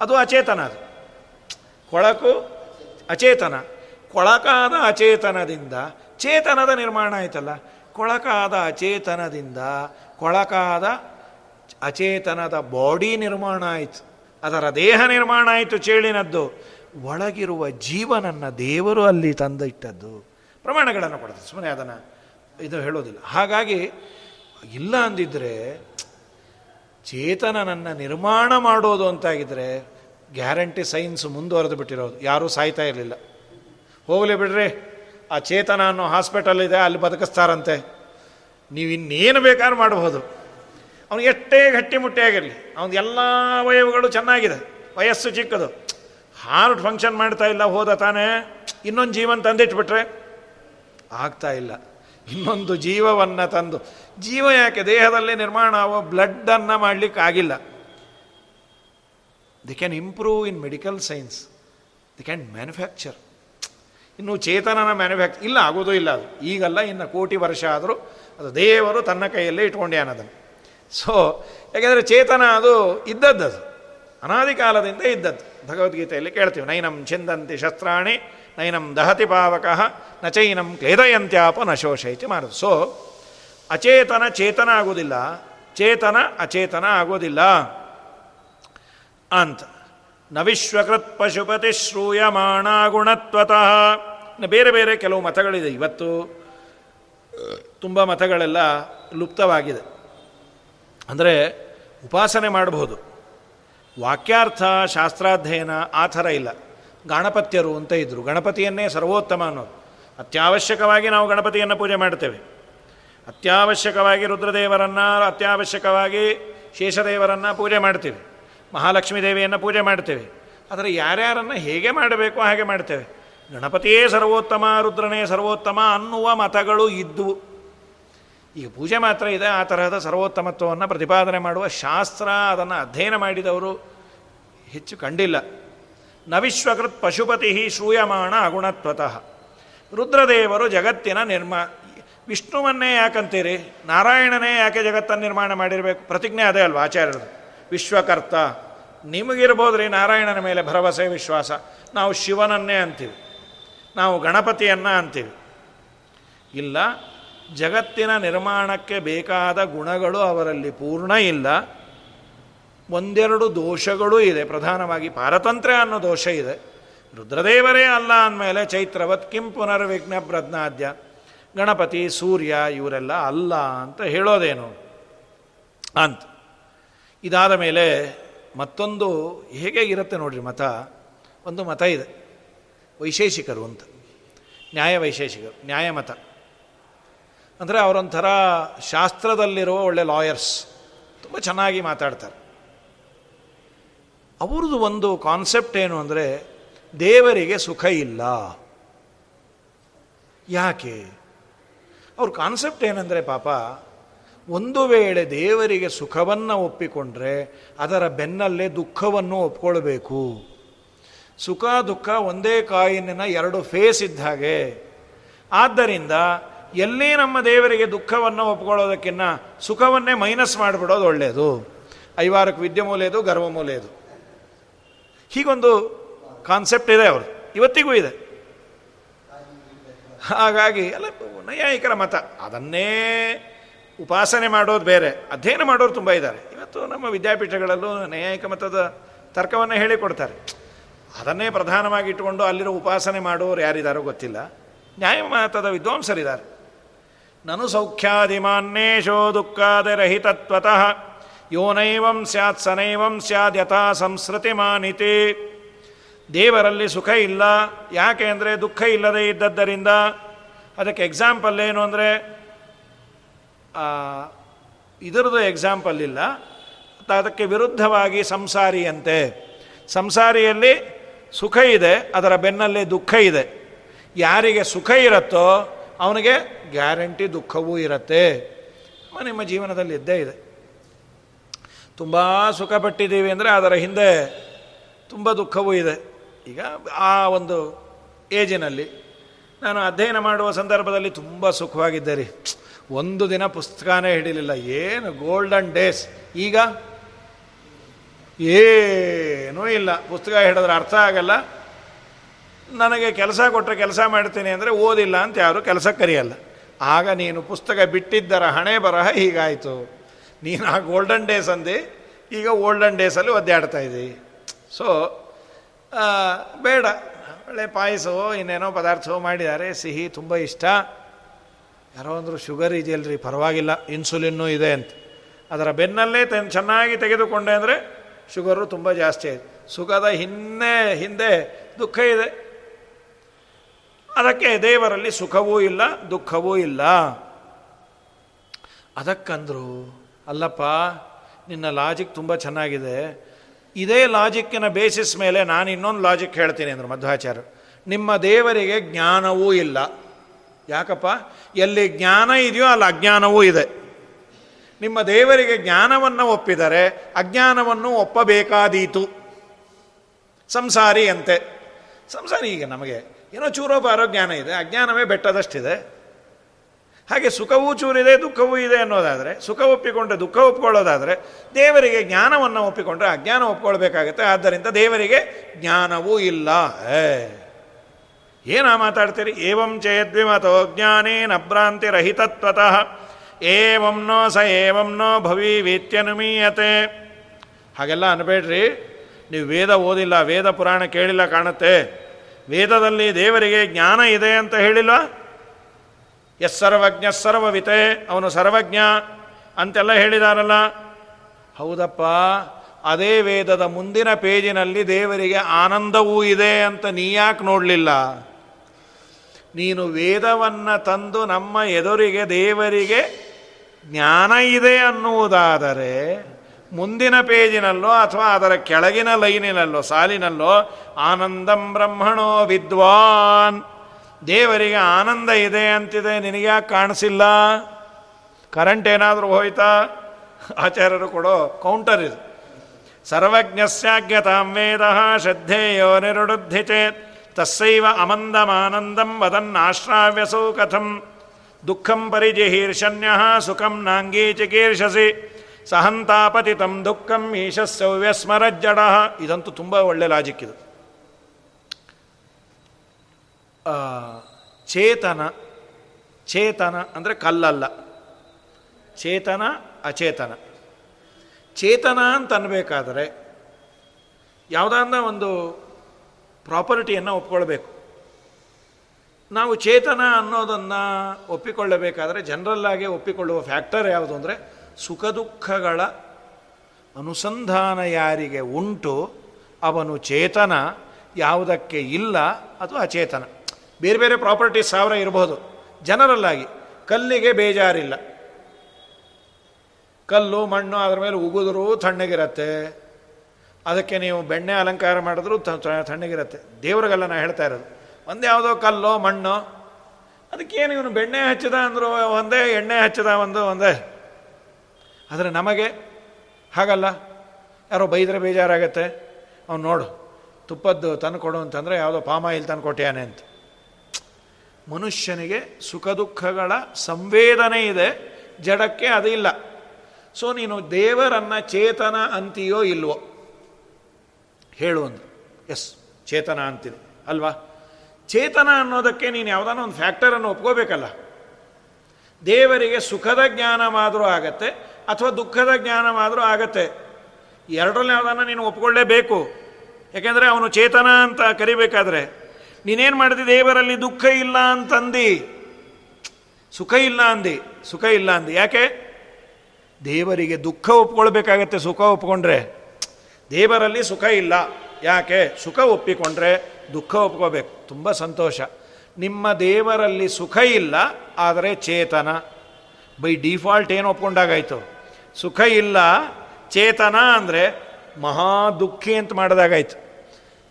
ಅದು ಅಚೇತನ ಅದು. ಕೊಳಕು ಅಚೇತನ. ಕೊಳಕಾದ ಅಚೇತನದಿಂದ ಚೇತನದ ನಿರ್ಮಾಣ ಆಯ್ತಲ್ಲ. ಕೊಳಕಾದ ಅಚೇತನದಿಂದ ಕೊಳಕಾದ ಅಚೇತನದ ಬಾಡಿ ನಿರ್ಮಾಣ ಆಯಿತು. ಅದರ ದೇಹ ನಿರ್ಮಾಣ ಆಯಿತು ಚೇಳಿನದ್ದು. ಒಳಗಿರುವ ಜೀವನನ್ನು ದೇವರು ಅಲ್ಲಿ ತಂದಿಟ್ಟದ್ದು. ಪ್ರಮಾಣಗಳನ್ನು ಕೊಡುತ್ತೆ ಸುಮ್ಮನೆ ಅದನ್ನು ಇದು ಹೇಳೋದಿಲ್ಲ. ಹಾಗಾಗಿ ಇಲ್ಲ ಅಂದಿದ್ರೆ ಚೇತನನನ್ನು ನಿರ್ಮಾಣ ಮಾಡೋದು ಅಂತಾಗಿದ್ರೆ ಗ್ಯಾರಂಟಿ ಸೈನ್ಸ್ ಮುಂದುವರೆದು ಬಿಟ್ಟಿರೋದು. ಯಾರೂ ಸಾಯ್ತಾ ಇರಲಿಲ್ಲ. ಹೋಗಲಿ ಬಿಡ್ರಿ. ಆ ಚೇತನ ಅನ್ನೋ ಹಾಸ್ಪಿಟಲ್ ಇದೆ, ಅಲ್ಲಿ ಬದುಕಿಸ್ತಾರಂತೆ. ನೀವು ಇನ್ನೇನು ಬೇಕಾದ್ರೂ ಮಾಡಬಹುದು. ಅವನು ಎಷ್ಟೇ ಗಟ್ಟಿಮುಟ್ಟಿಯಾಗಿರಲಿ ಅವನ ಎಲ್ಲ ಅವಯವಗಳು ಚೆನ್ನಾಗಿದೆ. ವಯಸ್ಸು ಚಿಕ್ಕದು. ಹಾರ್ಟ್ ಫಂಕ್ಷನ್ ಮಾಡ್ತಾ ಇಲ್ಲ, ಹೋದ ತಾನೇ ಇನ್ನೊಂದು ಜೀವನ ತಂದಿಟ್ಬಿಟ್ರೆ ಆಗ್ತಾ ಇಲ್ಲ. ಇನ್ನೊಂದು ಜೀವವನ್ನು ತಂದು ಜೀವ ಯಾಕೆ? ದೇಹದಲ್ಲಿ ನಿರ್ಮಾಣ ಆಗುವ ಬ್ಲಡ್ಡನ್ನು ಮಾಡಲಿಕ್ಕಾಗಿಲ್ಲ. They can improve in medical science they can manufacture ಇನ್ನು ಚೇತನನ ಮ್ಯಾನುಫ್ಯಾಕ್ಚರ್ ಇಲ್ಲ, ಆಗೋದೂ ಇಲ್ಲ ಅದು. ಈಗಲ್ಲ, ಇನ್ನು ಕೋಟಿ ವರ್ಷ ಆದರೂ ಅದು ದೇವರು ತನ್ನ ಕೈಯಲ್ಲೇ ಇಟ್ಕೊಂಡ್ಯಾನದನ್ನು ಸೊ ಯಾಕೆಂದರೆ ಚೇತನ ಅದು ಇದ್ದದ್ದು ಅದು. ಅನಾದಿ ಕಾಲದಿಂದ ಇದ್ದದ್ದು. ಭಗವದ್ಗೀತೆಯಲ್ಲಿ ಕೇಳ್ತೀವಿ, ನೈನಂ ಚಿಂದಂತಿ ಶಸ್ತ್ರಾಣಿ, ನೈನಂ ದಹತಿ ಪಾವಕಃ ನಚೈನಂ ಕ್ಲೇದಯಂತ್ಯಾಪ ನಶೋಷೈತಿ ಮಾಡೋದು ಸೊ ಅಚೇತನ ಚೇತನ ಆಗೋದಿಲ್ಲ. ಚೇತನ ಅಚೇತನ ಆಗೋದಿಲ್ಲ. ಅಂತ. ನವಿಶ್ವಕೃತ್ ಪಶುಪತಿ ಶ್ರೂಯಮಾಣ ಗುಣತ್ವತಃ ಬೇರೆ ಬೇರೆ ಕೆಲವು ಮತಗಳಿದೆ ಇವತ್ತು. ತುಂಬ ಮತಗಳೆಲ್ಲ ಲುಪ್ತವಾಗಿದೆ. ಅಂದರೆ ಉಪಾಸನೆ ಮಾಡಬಹುದು. ವಾಕ್ಯಾರ್ಥ, ಶಾಸ್ತ್ರಾಧ್ಯಯನ ಆ ಥರ ಇಲ್ಲ. ಗಣಪತ್ಯರು ಅಂತ ಇದ್ದರು ಗಣಪತಿಯನ್ನೇ ಸರ್ವೋತ್ತಮ ಅನ್ನೋದು. ಅತ್ಯವಶ್ಯಕವಾಗಿ ನಾವು ಗಣಪತಿಯನ್ನು ಪೂಜೆ ಮಾಡ್ತೇವೆ. ಅತ್ಯವಶ್ಯಕವಾಗಿ ರುದ್ರದೇವರನ್ನು ಅತ್ಯವಶ್ಯಕವಾಗಿ ಶೇಷದೇವರನ್ನು ಪೂಜೆ ಮಾಡ್ತೀವಿ. ಮಹಾಲಕ್ಷ್ಮೀ ದೇವಿಯನ್ನು ಪೂಜೆ ಮಾಡ್ತೇವೆ. ಆದರೆ ಯಾರ್ಯಾರನ್ನು ಹೇಗೆ ಮಾಡಬೇಕು ಹಾಗೆ ಮಾಡ್ತೇವೆ. ಗಣಪತಿಯೇ ಸರ್ವೋತ್ತಮ, ರುದ್ರನೇ ಸರ್ವೋತ್ತಮ ಅನ್ನುವ ಮತಗಳು ಇದ್ದವು ಈಗ ಪೂಜೆ ಮಾತ್ರ ಇದೆ, ಆ ತರಹದ ಸರ್ವೋತ್ತಮತ್ವವನ್ನು ಪ್ರತಿಪಾದನೆ ಮಾಡುವ ಶಾಸ್ತ್ರ ಅದನ್ನು ಅಧ್ಯಯನ ಮಾಡಿದವರು ಹೆಚ್ಚು ಕಂಡಿಲ್ಲ. ನವಿಶ್ವಕೃತ್ ಪಶುಪತಿ ಶ್ರೂಯಮಾಣ ಅಗುಣತ್ವತಃ. ರುದ್ರದೇವರು ಜಗತ್ತಿನ ನಿರ್ಮ ವಿಷ್ಣುವನ್ನೇ ಯಾಕಂತೀರಿ? ನಾರಾಯಣನೇ ಯಾಕೆ ಜಗತ್ತನ್ನು ನಿರ್ಮಾಣ ಮಾಡಿರಬೇಕು? ಪ್ರತಿಜ್ಞೆ ಅದೇ ಅಲ್ವಾ ಆಚಾರ್ಯರು ವಿಶ್ವಕರ್ತ. ನಿಮಗಿರ್ಬೋದ್ರಿ ನಾರಾಯಣನ ಮೇಲೆ ಭರವಸೆ, ವಿಶ್ವಾಸ. ನಾವು ಶಿವನನ್ನೇ ಅಂತೀವಿ. ನಾವು ಗಣಪತಿಯನ್ನು ಅಂತೀವಿ. ಇಲ್ಲ, ಜಗತ್ತಿನ ನಿರ್ಮಾಣಕ್ಕೆ ಬೇಕಾದ ಗುಣಗಳು ಅವರಲ್ಲಿ ಪೂರ್ಣ ಇಲ್ಲ. ಒಂದೆರಡು ದೋಷಗಳೂ ಇದೆ. ಪ್ರಧಾನವಾಗಿ ಪಾರತಂತ್ರ್ಯ ಅನ್ನೋ ದೋಷ ಇದೆ. ರುದ್ರದೇವರೇ ಅಲ್ಲ ಅಂದಮೇಲೆ ಚೈತ್ರವತ್, ಕಿಂ ಪುನರ್ವಿಘ್ನ ಪ್ರಜ್ಞಾದ್ಯ. ಗಣಪತಿ, ಸೂರ್ಯ ಇವರೆಲ್ಲ ಅಲ್ಲ ಅಂತ ಹೇಳೋದೇನು ಅಂತ. ಇದಾದ ಮೇಲೆ ಮತ್ತೊಂದು ಹೇಗೆ ಇರುತ್ತೆ ನೋಡ್ರಿ ಮತ? ಒಂದು ಮತ ಇದೆ. ವೈಶೇಷಿಕರು ಅಂತ. ನ್ಯಾಯ ವೈಶೇಷಿಕರು ನ್ಯಾಯಮತ ಅಂದರೆ ಅವರೊಂಥರ ಶಾಸ್ತ್ರದಲ್ಲಿರುವ ಒಳ್ಳೆ ಲಾಯರ್ಸ್. ತುಂಬ ಚೆನ್ನಾಗಿ ಮಾತಾಡ್ತಾರೆ. ಅವ್ರದ್ದು ಒಂದು ಕಾನ್ಸೆಪ್ಟ್ ಏನು ಅಂದರೆ ದೇವರಿಗೆ ಸುಖ ಇಲ್ಲ. ಯಾಕೆ? ಅವ್ರ ಕಾನ್ಸೆಪ್ಟ್ ಏನಂದರೆ ಪಾಪ, ಒಂದು ವೇಳೆ ದೇವರಿಗೆ ಸುಖವನ್ನು ಒಪ್ಪಿಕೊಂಡ್ರೆ ಅದರ ಬೆನ್ನಲ್ಲೇ ದುಃಖವನ್ನು ಒಪ್ಕೊಳ್ಬೇಕು. ಸುಖ, ದುಃಖ ಒಂದೇ ಕಾಯಿನ ಎರಡು ಫೇಸ್ ಇದ್ದ ಹಾಗೆ. ಆದ್ದರಿಂದ ಎಲ್ಲಿ ನಮ್ಮ ದೇವರಿಗೆ ದುಃಖವನ್ನು ಒಪ್ಕೊಳ್ಳೋದಕ್ಕಿನ್ನ ಸುಖವನ್ನೇ ಮೈನಸ್ ಮಾಡಿಬಿಡೋದು ಒಳ್ಳೆಯದು ಐವಾರಕ್ಕೆ ವಿದ್ಯೆ ಮೂಲೆಯದು ಗರ್ವ ಮೂಲೆಯದು ಹೀಗೊಂದು ಕಾನ್ಸೆಪ್ಟ್ ಇದೆ ಅವರು ಇವತ್ತಿಗೂ ಇದೆ. ಹಾಗಾಗಿ, ಅಲ್ಲ, ನೈಯಾಯಿಕರ ಮತ, ಅದನ್ನೇ ಉಪಾಸನೆ ಮಾಡೋದು ಬೇರೆ, ಅಧ್ಯಯನ ಮಾಡೋರು ತುಂಬ ಇದ್ದಾರೆ. ಇವತ್ತು ನಮ್ಮ ವಿದ್ಯಾಪೀಠಗಳಲ್ಲೂ ನೈಯಾಯಿಕ ಮತದ ತರ್ಕವನ್ನು ಹೇಳಿಕೊಡ್ತಾರೆ ಅದನ್ನೇ ಪ್ರಧಾನವಾಗಿ ಇಟ್ಟುಕೊಂಡು ಅಲ್ಲಿರೋ ಉಪಾಸನೆ ಮಾಡೋರು ಯಾರಿದ್ದಾರೋ ಗೊತ್ತಿಲ್ಲ. ನ್ಯಾಯಮತದ ವಿದ್ವಾಂಸರಿದ್ದಾರೆ. ನನು ಸೌಖ್ಯಾದಿಮಾನ್ಯೇಶೋ ದುಃಖಾದಿರಹಿತತ್ವತಃ ಯೋನೈವಂ ಸ್ಯಾತ್ ಸನೈವಂ ಸ್ಯಾದ್ ಯಥಾ ಸಂಸ್ಕೃತಿ ಮಾನಿತಿ ದೇವರಲ್ಲಿ ಸುಖ ಇಲ್ಲ, ಯಾಕೆ ಅಂದರೆ ದುಃಖ ಇಲ್ಲದೇ ಇದ್ದದ್ದರಿಂದ. ಅದಕ್ಕೆ ಎಕ್ಸಾಂಪಲ್ ಏನು ಅಂದರೆ ಇದರದ್ದು ಎಕ್ಸಾಂಪಲ್ ಇಲ್ಲ. ಅದಕ್ಕೆ ವಿರುದ್ಧವಾಗಿ ಸಂಸಾರಿಯಂತೆ ಸಂಸಾರಿಯಲ್ಲಿ ಸುಖ ಇದೆ, ಅದರ ಬೆನ್ನಲ್ಲೇ ದುಃಖ ಇದೆ. ಯಾರಿಗೆ ಸುಖ ಇರುತ್ತೋ, ಅವನಿಗೆ ಗ್ಯಾರಂಟಿ ದುಃಖವೂ ಇರುತ್ತೆ. ನಿಮ್ಮ ಜೀವನದಲ್ಲಿ ಇದ್ದೇ ಇದೆ. ತುಂಬ ಸುಖಪಟ್ಟಿದ್ದೀವಿ ಅಂದರೆ ಅದರ ಹಿಂದೆ ತುಂಬ ದುಃಖವೂ ಇದೆ. ಈಗ ಆ ಒಂದು ಏಜಿನಲ್ಲಿ ನಾನು ಅಧ್ಯಯನ ಮಾಡುವ ಸಂದರ್ಭದಲ್ಲಿ ತುಂಬ ಸುಖವಾಗಿದ್ದೆ ರೀ. ಒಂದು ದಿನ ಪುಸ್ತಕನೇ ಹಿಡಿಲಿಲ್ಲ. ಏನು ಗೋಲ್ಡನ್ ಡೇಸ್ ಈಗ ಏನೂ ಇಲ್ಲ. ಪುಸ್ತಕ ಹಿಡಿದ್ರೆ ಅರ್ಥ ಆಗಲ್ಲ. ನನಗೆ ಕೆಲಸ ಕೊಟ್ಟರೆ ಕೆಲಸ ಮಾಡ್ತೀನಿ ಅಂದರೆ ಓದಿಲ್ಲ ಅಂತ ಯಾರು ಕೆಲಸ ಕರೆಯಲ್ಲ. ಆಗ ನೀನು ಪುಸ್ತಕ ಬಿಟ್ಟಿದ್ದರ ಹಣೆ ಬರಹ ಹೀಗಾಯಿತು. ನೀನು ಆ ಗೋಲ್ಡನ್ ಡೇಸ್ ಅಂದು. ಈಗ ಓಲ್ಡನ್ ಡೇಸಲ್ಲಿ ಒದ್ದಾಡ್ತಾ ಇದ್ದೀವಿ ಸೊ ಬೇಡ. ಒಳ್ಳೆ ಪಾಯಸವೋ, ಇನ್ನೇನೋ ಪದಾರ್ಥವೋ ಮಾಡಿದ್ದಾರೆ. ಸಿಹಿ ತುಂಬ ಇಷ್ಟ. ಯಾರೋ ಅಂದರು, ಶುಗರ್ ಇದೆಯಲ್ರಿ, ಪರವಾಗಿಲ್ಲ. ಇನ್ಸುಲಿನ್ನು ಇದೆ ಅಂತ. ಅದರ ಬೆನ್ನಲ್ಲೇ ತೆನ್, ಚೆನ್ನಾಗಿ ತೆಗೆದುಕೊಂಡೆ ಅಂದರೆ, ಶುಗರು ತುಂಬ ಜಾಸ್ತಿ ಆಯಿತು. ಸುಖದ ಹಿನ್ನೆ, ಹಿಂದೆ ದುಃಖ ಇದೆ. ಅದಕ್ಕೆ ದೇವರಲ್ಲಿ ಸುಖವೂ ಇಲ್ಲ, ದುಃಖವೂ ಇಲ್ಲ. ಅದಕ್ಕಂದ್ರು, ಅಲ್ಲಪ್ಪ, ನಿನ್ನ ಲಾಜಿಕ್ ತುಂಬ ಚೆನ್ನಾಗಿದೆ. ಇದೇ ಲಾಜಿಕ್ಕಿನ ಬೇಸಿಸ್ ಮೇಲೆ ನಾನು ಇನ್ನೊಂದು ಲಾಜಿಕ್ ಹೇಳ್ತೀನಿ ಅಂದರು ಮಧ್ವಾಚಾರ್ಯರು. ನಿಮ್ಮ ದೇವರಿಗೆ ಜ್ಞಾನವೂ ಇಲ್ಲ. ಯಾಕಪ್ಪ? ಎಲ್ಲಿ ಜ್ಞಾನ ಇದೆಯೋ ಅಲ್ಲಿ ಅಜ್ಞಾನವೂ ಇದೆ. ನಿಮ್ಮ ದೇವರಿಗೆ ಜ್ಞಾನವನ್ನು ಒಪ್ಪಿದರೆ ಅಜ್ಞಾನವನ್ನು ಒಪ್ಪಬೇಕಾದೀತು. ಸಂಸಾರಿ ಅಂತೆ. ಸಂಸಾರಿ ಈಗ ನಮಗೆ ಏನೋ ಚೂರೋಪಾರೋ ಜ್ಞಾನ ಇದೆ. ಅಜ್ಞಾನವೇ ಬೆಟ್ಟದಷ್ಟಿದೆ. ಹಾಗೆ ಸುಖವೂ ಚೂರಿದೆ, ದುಃಖವೂ ಇದೆ ಅನ್ನೋದಾದರೆ, ಸುಖ ಒಪ್ಪಿಕೊಂಡ್ರೆ ದುಃಖ ಒಪ್ಕೊಳ್ಳೋದಾದರೆ, ದೇವರಿಗೆ ಜ್ಞಾನವನ್ನು ಒಪ್ಪಿಕೊಂಡ್ರೆ ಅಜ್ಞಾನ ಒಪ್ಕೊಳ್ಬೇಕಾಗುತ್ತೆ. ಆದ್ದರಿಂದ ದೇವರಿಗೆ ಜ್ಞಾನವೂ ಇಲ್ಲ. ಏ ಏನ ಮಾತಾಡ್ತೀರಿ? ಏವಂ ಚೇದ್ವಿಮತೋ ಜ್ಞಾನೇನ ರಹಿತತ್ವತಃ. ಏವಂ ನೋ ಸ ಏವಂ ನೋ ಭವಿ ವೇತ್ಯನುಮೀಯತೆ ಹಾಗೆಲ್ಲ ಅನ್ಬೇಡ್ರಿ. ನೀವು ವೇದ ಓದಿಲ್ಲ, ವೇದ ಪುರಾಣ ಕೇಳಿಲ್ಲ ಕಾಣುತ್ತೆ. ವೇದದಲ್ಲಿ ದೇವರಿಗೆ ಜ್ಞಾನ ಇದೆ ಅಂತ ಹೇಳಿಲ್ಲ ಎಸ್ ಸರ್ವಜ್ಞ ಸರ್ವವಿತೆ, ಅವನು ಸರ್ವಜ್ಞ ಅಂತೆಲ್ಲ ಹೇಳಿದಾರಲ್ಲ. ಹೌದಪ್ಪ, ಅದೇ ವೇದದ ಮುಂದಿನ ಪೇಜಿನಲ್ಲಿ ದೇವರಿಗೆ ಆನಂದವೂ ಇದೆ ಅಂತ ನೀ ಯಾಕೆ ನೋಡಲಿಲ್ಲ? ನೀನು ವೇದವನ್ನು ತಂದು ನಮ್ಮ ಎದುರಿಗೆ ದೇವರಿಗೆ ಜ್ಞಾನ ಇದೆ ಅನ್ನುವುದಾದರೆ, ಮುಂದಿನ ಪೇಜಿನಲ್ಲೋ ಅಥವಾ ಅದರ ಕೆಳಗಿನ ಲೈನಿನಲ್ಲೋ, ಸಾಲಿನಲ್ಲೋ, ಆನಂದಂ ಬ್ರಹ್ಮಣೋ ವಿದ್ವಾನ್. ದೇವರಿಗೆ ಆನಂದ ಇದೆ ಅಂತಿದೆ, ನಿನಗ್ಯಾಕೆ ಕಾಣಿಸಿಲ್ಲ? ಕರೆಂಟ್ ಏನಾದರೂ ಹೋಯ್ತಾ? ಆಚಾರ್ಯರು ಕೊಡೋ ಕೌಂಟರ್ ಇದು. ಸರ್ವಜ್ಞಸ್ಯಾಜ್ಞತಾಂ ವೇದ ಶ್ರದ್ಧೇಯೋ ನಿರುಡುದ್ಧಿ ಚೇತ್, ತಸ್ಸೈವ ಅಮಂದಮಾನಂದಂ ವದನ್ನಾಶ್ರಾವ್ಯಸೌ ಕಥಂ. ದುಃಖಂ ಪರಿಜಿಹೀರ್ಷನ್ಯ ಸುಖಂ ನಾಂಗೀ ಚಿಕೀರ್ಷಸಿ. ಸಹಂತಾಪತಿತಂ ದುಃಖಂ ಈಶಸ್ಸವ್ಯಸ್ಮರಜ್ಜಡ ಇದಂತೂ ತುಂಬ ಒಳ್ಳೆ ಲಾಜಿಕ್ ಇದು. ಚೇತನ ಚೇತನ ಅಂದರೆ ಕಲ್ಲಲ್ಲ. ಚೇತನ, ಅಚೇತನ. ಚೇತನ ಅಂತ ಅನ್ಬೇಕಾದರೆ ಒಂದು ಪ್ರಾಪರ್ಟಿಯನ್ನು ಒಪ್ಕೊಳ್ಬೇಕು. ನಾವು ಚೇತನ ಅನ್ನೋದನ್ನು ಒಪ್ಪಿಕೊಳ್ಳಬೇಕಾದರೆ ಜನರಲ್ಲಾಗಿ ಒಪ್ಪಿಕೊಳ್ಳುವ ಫ್ಯಾಕ್ಟರ್ ಯಾವುದು ಅಂದರೆ ಸುಖ ದುಃಖಗಳ ಅನುಸಂಧಾನ ಯಾರಿಗೆ ಉಂಟು, ಅವನು ಚೇತನ, ಯಾವುದಕ್ಕೆ ಇಲ್ಲ, ಅದು ಅಚೇತನ. ಬೇರೆ ಬೇರೆ ಪ್ರಾಪರ್ಟೀಸ್ ಸಾವಿರ ಇರಬಹುದು ಜನರಲ್ಲಾಗಿ ಕಲ್ಲಿಗೆ ಬೇಜಾರಿಲ್ಲ. ಕಲ್ಲು, ಮಣ್ಣು ಅದರ ಮೇಲೆ ಉಗಿದ್ರೂ ತಣ್ಣಗಿರತ್ತೆ ಅದಕ್ಕೆ ನೀವು ಬೆಣ್ಣೆ ಅಲಂಕಾರ ಮಾಡಿದ್ರೂ ತಣ್ಣಗಿರತ್ತೆ ದೇವರಿಗೆಲ್ಲ ನಾನು ಹೇಳ್ತಾ ಇರೋದು. ಒಂದೇ ಯಾವುದೋ ಕಲ್ಲು, ಮಣ್ಣು, ಅದಕ್ಕೇನು ಇವನು ಬೆಣ್ಣೆ ಹಚ್ಚಿದ ಅಂದರು ಒಂದೇ, ಎಣ್ಣೆ ಹಚ್ಚಿದ ಒಂದು, ಒಂದೇ. ಆದರೆ ನಮಗೆ ಹಾಗಲ್ಲ. ಯಾರೋ ಬೈದರೆ ಬೇಜಾರಾಗತ್ತೆ. ಅವ್ನು ನೋಡು, ತುಪ್ಪದ್ದು ತಂದು ಕೊಡು ಅಂತಂದರೆ ಯಾವುದೋ ಪಾಮಾಯಿಲ್ ತಂದು ಕೊಟ್ಟಿಯಾನೆ ಅಂತ. ಮನುಷ್ಯನಿಗೆ ಸುಖ ದುಃಖಗಳ ಸಂವೇದನೆ ಇದೆ, ಜಡಕ್ಕೆ ಅದಿಲ್ಲ. ಸೊ ನೀನು ದೇವರನ್ನ ಚೇತನ ಅಂತೀಯೋ ಇಲ್ವೋ? ಹೇಳು ಅಂದ್ರು ಎಸ್ ಚೇತನ ಅಂತಿದೆ ಅಲ್ವಾ? ಚೇತನ ಅನ್ನೋದಕ್ಕೆ ನೀನು ಯಾವುದಾನ ಒಂದು ಫ್ಯಾಕ್ಟರನ್ನು ಒಪ್ಕೋಬೇಕಲ್ಲ. ದೇವರಿಗೆ ಸುಖದ ಜ್ಞಾನವಾದರೂ ಆಗತ್ತೆ, ಅಥವಾ ದುಃಖದ ಜ್ಞಾನವಾದರೂ ಆಗತ್ತೆ. ಎರಡರಲ್ಲಿ ಯಾವುದನ್ನು ನೀನು ಒಪ್ಕೊಳ್ಳೇಬೇಕು. ಯಾಕೆಂದರೆ ಅವನು ಚೇತನ ಅಂತ ಕರಿಬೇಕಾದ್ರೆ ನೀನೇನು ಮಾಡಿದೆ? ದೇವರಲ್ಲಿ ದುಃಖ ಇಲ್ಲ ಅಂತಂದಿ. ಸುಖ ಇಲ್ಲ ಅಂದಿ. ಸುಖ ಇಲ್ಲ ಅಂದಿ. ಯಾಕೆ? ದೇವರಿಗೆ ದುಃಖ ಒಪ್ಕೊಳ್ಬೇಕಾಗತ್ತೆ ಸುಖ ಒಪ್ಕೊಂಡ್ರೆ. ದೇವರಲ್ಲಿ ಸುಖ ಇಲ್ಲ. ಯಾಕೆ? ಸುಖ ಒಪ್ಪಿಕೊಂಡ್ರೆ ದುಃಖ ಒಪ್ಕೋಬೇಕು. ತುಂಬ ಸಂತೋಷ. ನಿಮ್ಮ ದೇವರಲ್ಲಿ ಸುಖ ಇಲ್ಲ, ಆದರೆ ಚೇತನ. ಬೈ ಡಿಫಾಲ್ಟ್ ಏನು ಒಪ್ಕೊಂಡಾಗಾಯ್ತು? ಸುಖ ಇಲ್ಲ, ಚೇತನ ಅಂದರೆ ಮಹಾ ದುಃಖಿ ಅಂತ ಮಾಡಿದಾಗಾಯ್ತು.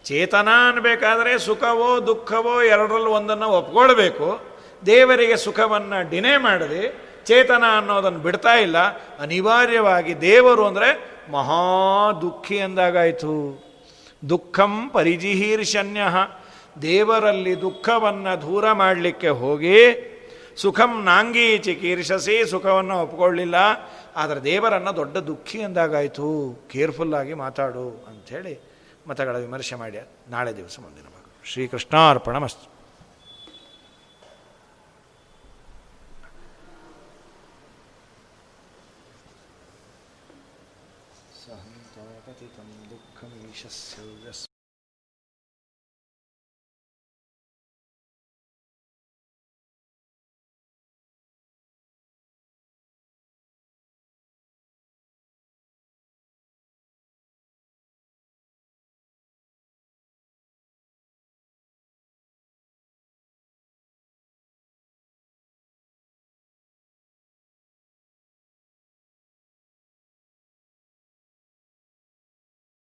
ಚೇತನ ಅನ್ಬೇಕಾದ್ರೆ ಸುಖವೋ ದುಃಖವೋ ಎರಡರಲ್ಲೂ ಒಂದನ್ನು ಒಪ್ಕೊಳ್ಬೇಕು. ದೇವರಿಗೆ ಸುಖವನ್ನು ಡಿನೇ ಮಾಡದೆ ಚೇತನ ಅನ್ನೋದನ್ನು ಬಿಡ್ತಾ ಇಲ್ಲ. ಅನಿವಾರ್ಯವಾಗಿ ದೇವರು ಅಂದರೆ ಮಹಾ ದುಃಖಿ ಎಂದಾಗಾಯಿತು. ದುಃಖಂ ಪರಿಜಿಹೀರ್ಷನ್ಯ ದೇವರಲ್ಲಿ ದುಃಖವನ್ನು ದೂರ ಮಾಡಲಿಕ್ಕೆ ಹೋಗಿ ಸುಖಂ ನಾಂಗಿ ಚಿಕೀರ್ಷಸಿ ಸುಖವನ್ನು ಒಪ್ಕೊಳ್ಳಿಲ್ಲ. ಆದರೆ ದೇವರನ್ನು ದೊಡ್ಡ ದುಃಖಿ ಎಂದಾಗಾಯಿತು. ಕೇರ್ಫುಲ್ಲಾಗಿ ಮಾತಾಡು ಅಂಥೇಳಿ ಮತಗಳ ವಿಮರ್ಶೆ ಮಾಡಿ ನಾಳೆ ದಿವಸ ಮುಂದಿನ ಭಾಗ ಶ್ರೀಕೃಷ್ಣಾರ್ಪಣ ಮಸ್ತು